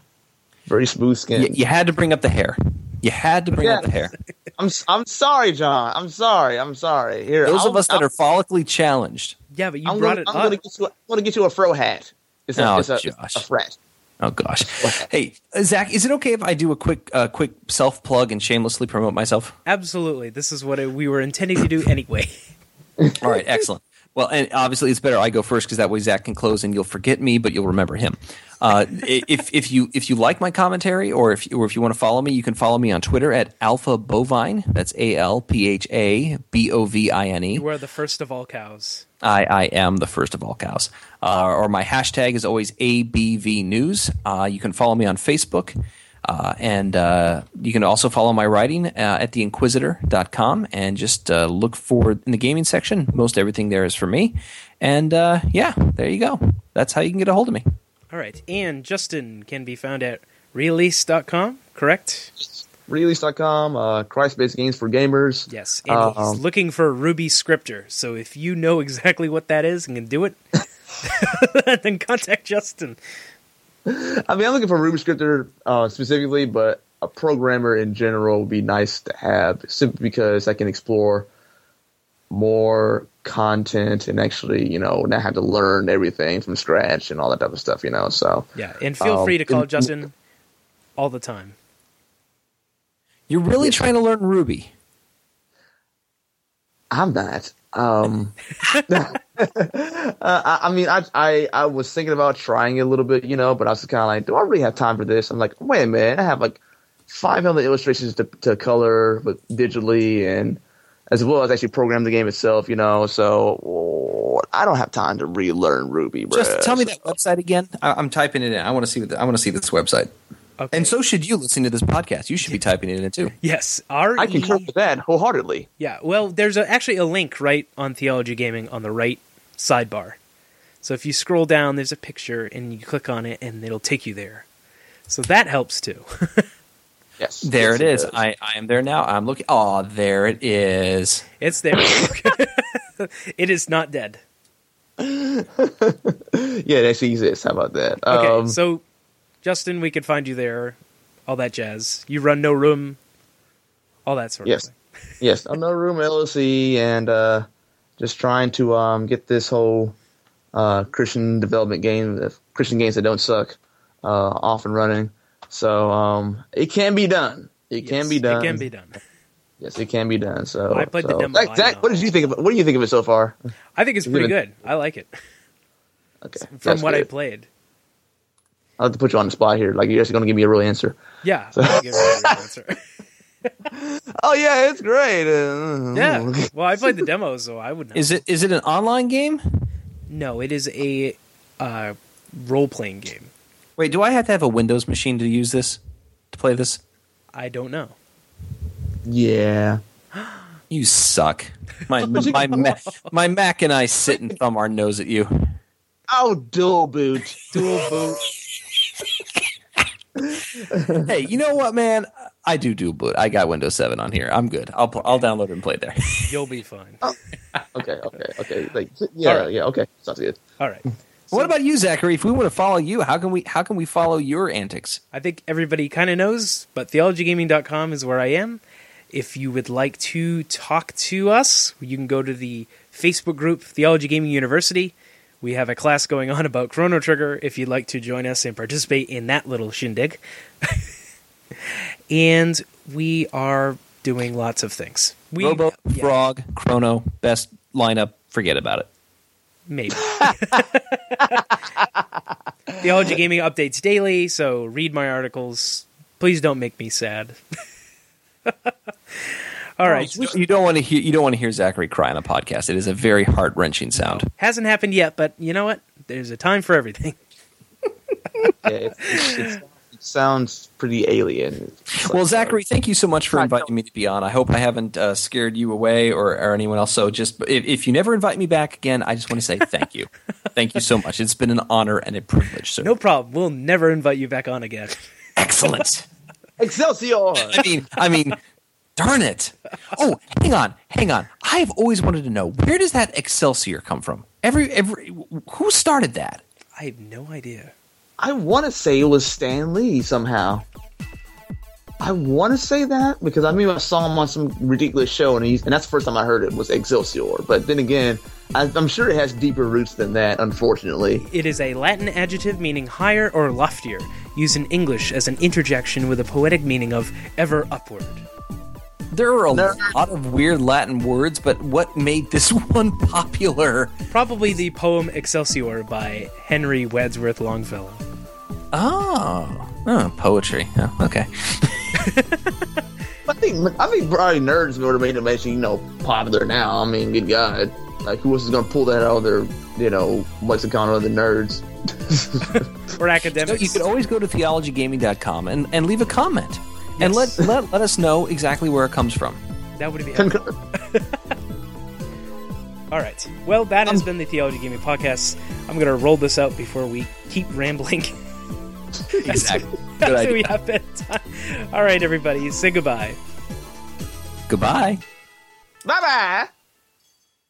very smooth skin. You, you had to bring up the hair. You had to bring up the hair. I'm s- I'm sorry, John. I'm sorry. I'm sorry. Here, Those I'll- of us that I'll- are follically challenged. Yeah, but you I'm brought gonna, it I'm up. gonna get you. A, I'm gonna get you a fro hat. It's a, Oh, it's a, it's a frat. Oh gosh. Hey, Zach, is it okay if I do a quick, uh, quick self plug and shamelessly promote myself? Absolutely. This is what we were intending to do anyway. All right, excellent. Well, and obviously it's better I go first because that way Zach can close and you'll forget me, but you'll remember him. Uh, if if you if you like my commentary or if or if you want to follow me, you can follow me on Twitter at Alpha Bovine. That's A L P H A B O V I N E. You are the first of all cows. I, I am the first of all cows. Uh, or my hashtag is always ABV News. Uh, you can follow me on Facebook. Uh, and uh, you can also follow my writing uh, at theinquisitr.com and just uh, look for in the gaming section. Most everything there is for me. And uh, yeah, there you go. That's how you can get a hold of me. All right. And Justin can be found at release.com, correct? Release.com, uh, Christ-based games for gamers. Yes. And he's Um, looking for a Ruby scripter. So if you know exactly what that is and can do it, then contact Justin. I mean, I'm looking for a Ruby scripter uh, specifically, but a programmer in general would be nice to have, simply because I can explore more content and actually, you know, not have to learn everything from scratch and all that type of stuff, you know. So Yeah. And feel Um, free to call and- Justin all the time. You're really trying to learn Ruby. I'm not. Um, uh, I, I mean, I, I I was thinking about trying it a little bit, you know, but I was kind of like, do I really have time for this? I'm like, wait a minute, I have like 500 illustrations to, to color, but digitally, and as well as actually program the game itself, you know. So I don't have time to relearn Ruby, bro. Just tell me that website again. I, I'm typing it in. I want to see what the, I want to see this website. Okay. And so should you listening to this podcast. You should be typing it in too. yes. R I concur with that wholeheartedly. Yeah, well, there's a, actually a link right on Theology Gaming on the right sidebar. So if you scroll down, there's a picture, and you click on it, and it'll take you there. So that helps too. Yes, There yes, it is. does. I, I am there now. I'm looking. Oh, there it is. it's there. it is not dead. yeah, it actually exists. How about that? Okay, Um, so Justin, we can find you there. All that jazz. You run no room. All that sort Yes. of thing. yes, I'm no room LLC, and uh, just trying to um, get this whole uh, Christian development game, the Christian games that don't suck, uh, off and running. So um, it can be done. It can be done. It can be done. Yes, it can be done. So I played the demo, Zach, Zach, what did you think of it? What do you think of it so far? I think it's pretty good. I like it Okay, from that's what I played. I'll have to put you on the spot here. Like you're actually going to give me a real answer. Yeah, I'll give a real answer. Oh yeah, it's great. Uh, yeah. Well, I played the demo, so I would know. Is it is it an online game? No, it is a uh, role playing game. Wait, do I have to have a Windows machine to use this to play this? I don't know. Yeah. You suck. My my Ma- my Mac and I sit and thumb our nose at you. Oh, dual boot. Dual boot. Hey, you know what, man? I do do boot. I got Windows 7 on here. I'm good. I'll pl- I'll download it and play there. You'll be fine. Oh. Okay, okay, okay. Like, yeah, All right. yeah. Okay, sounds good. All right. What about you, Zachary? If we want to follow you, how can we how can we follow your antics? I think everybody kind of knows, but theologygaming.com is where I am. If you would like to talk to us, you can go to the Facebook group Theology Gaming University. We have a class going on about Chrono Trigger if you'd like to join us and participate in that little shindig. and we are doing lots of things. We, Robo, yeah, Frog, Chrono, best lineup. Forget about it. Maybe. Theology Gaming updates daily, so read my articles. Please don't make me sad. All right. You don't want to hear you don't want to hear Zachary cry on a podcast. It is a very heart wrenching sound. Hasn't happened yet, but you know what? There's a time for everything. Yeah, it's, it's, it's, it sounds pretty alien. Like, Well, Zachary, thank you so much for inviting me to be on. I hope I haven't uh, scared you away or, or anyone else. So, just if, if you never invite me back again, I just want to say thank you. thank you so much. It's been an honor and a privilege. Sir. No problem. We'll never invite you back on again. Excellent. Excelsior! I mean, I mean, darn it. Oh, hang on, hang on. I've always wanted to know where does that Excelsior come from? Every every who started that? I have no idea. I want to say it was Stan Lee somehow. I want to say that because I mean I saw him on some ridiculous show and he's and that's the first time I heard it was Excelsior. But then again, I, I'm sure it has deeper roots than that. Unfortunately, It is a Latin adjective meaning higher or loftier, used in English as an interjection with a poetic meaning of ever upward. There are a There- lot of weird Latin words, but what made this one popular? Probably the poem Excelsior by Henry Wadsworth Longfellow. Oh, oh poetry. Oh, okay. I think I think probably nerds would have made it mention you know popular now. I mean, good God, like who else is going to pull that out of their you know lexicon of the nerds? Or So academics. you could always go to theologygaming.com and, and leave a comment. And let, let let us know exactly where it comes from. that would be helpful. All right. Well, that has um, been the Theology Gaming Podcast. I'm going to roll this out before we keep rambling. Exactly. That's Good idea. we have bedtime. All right, everybody. Say goodbye. Goodbye. Bye bye.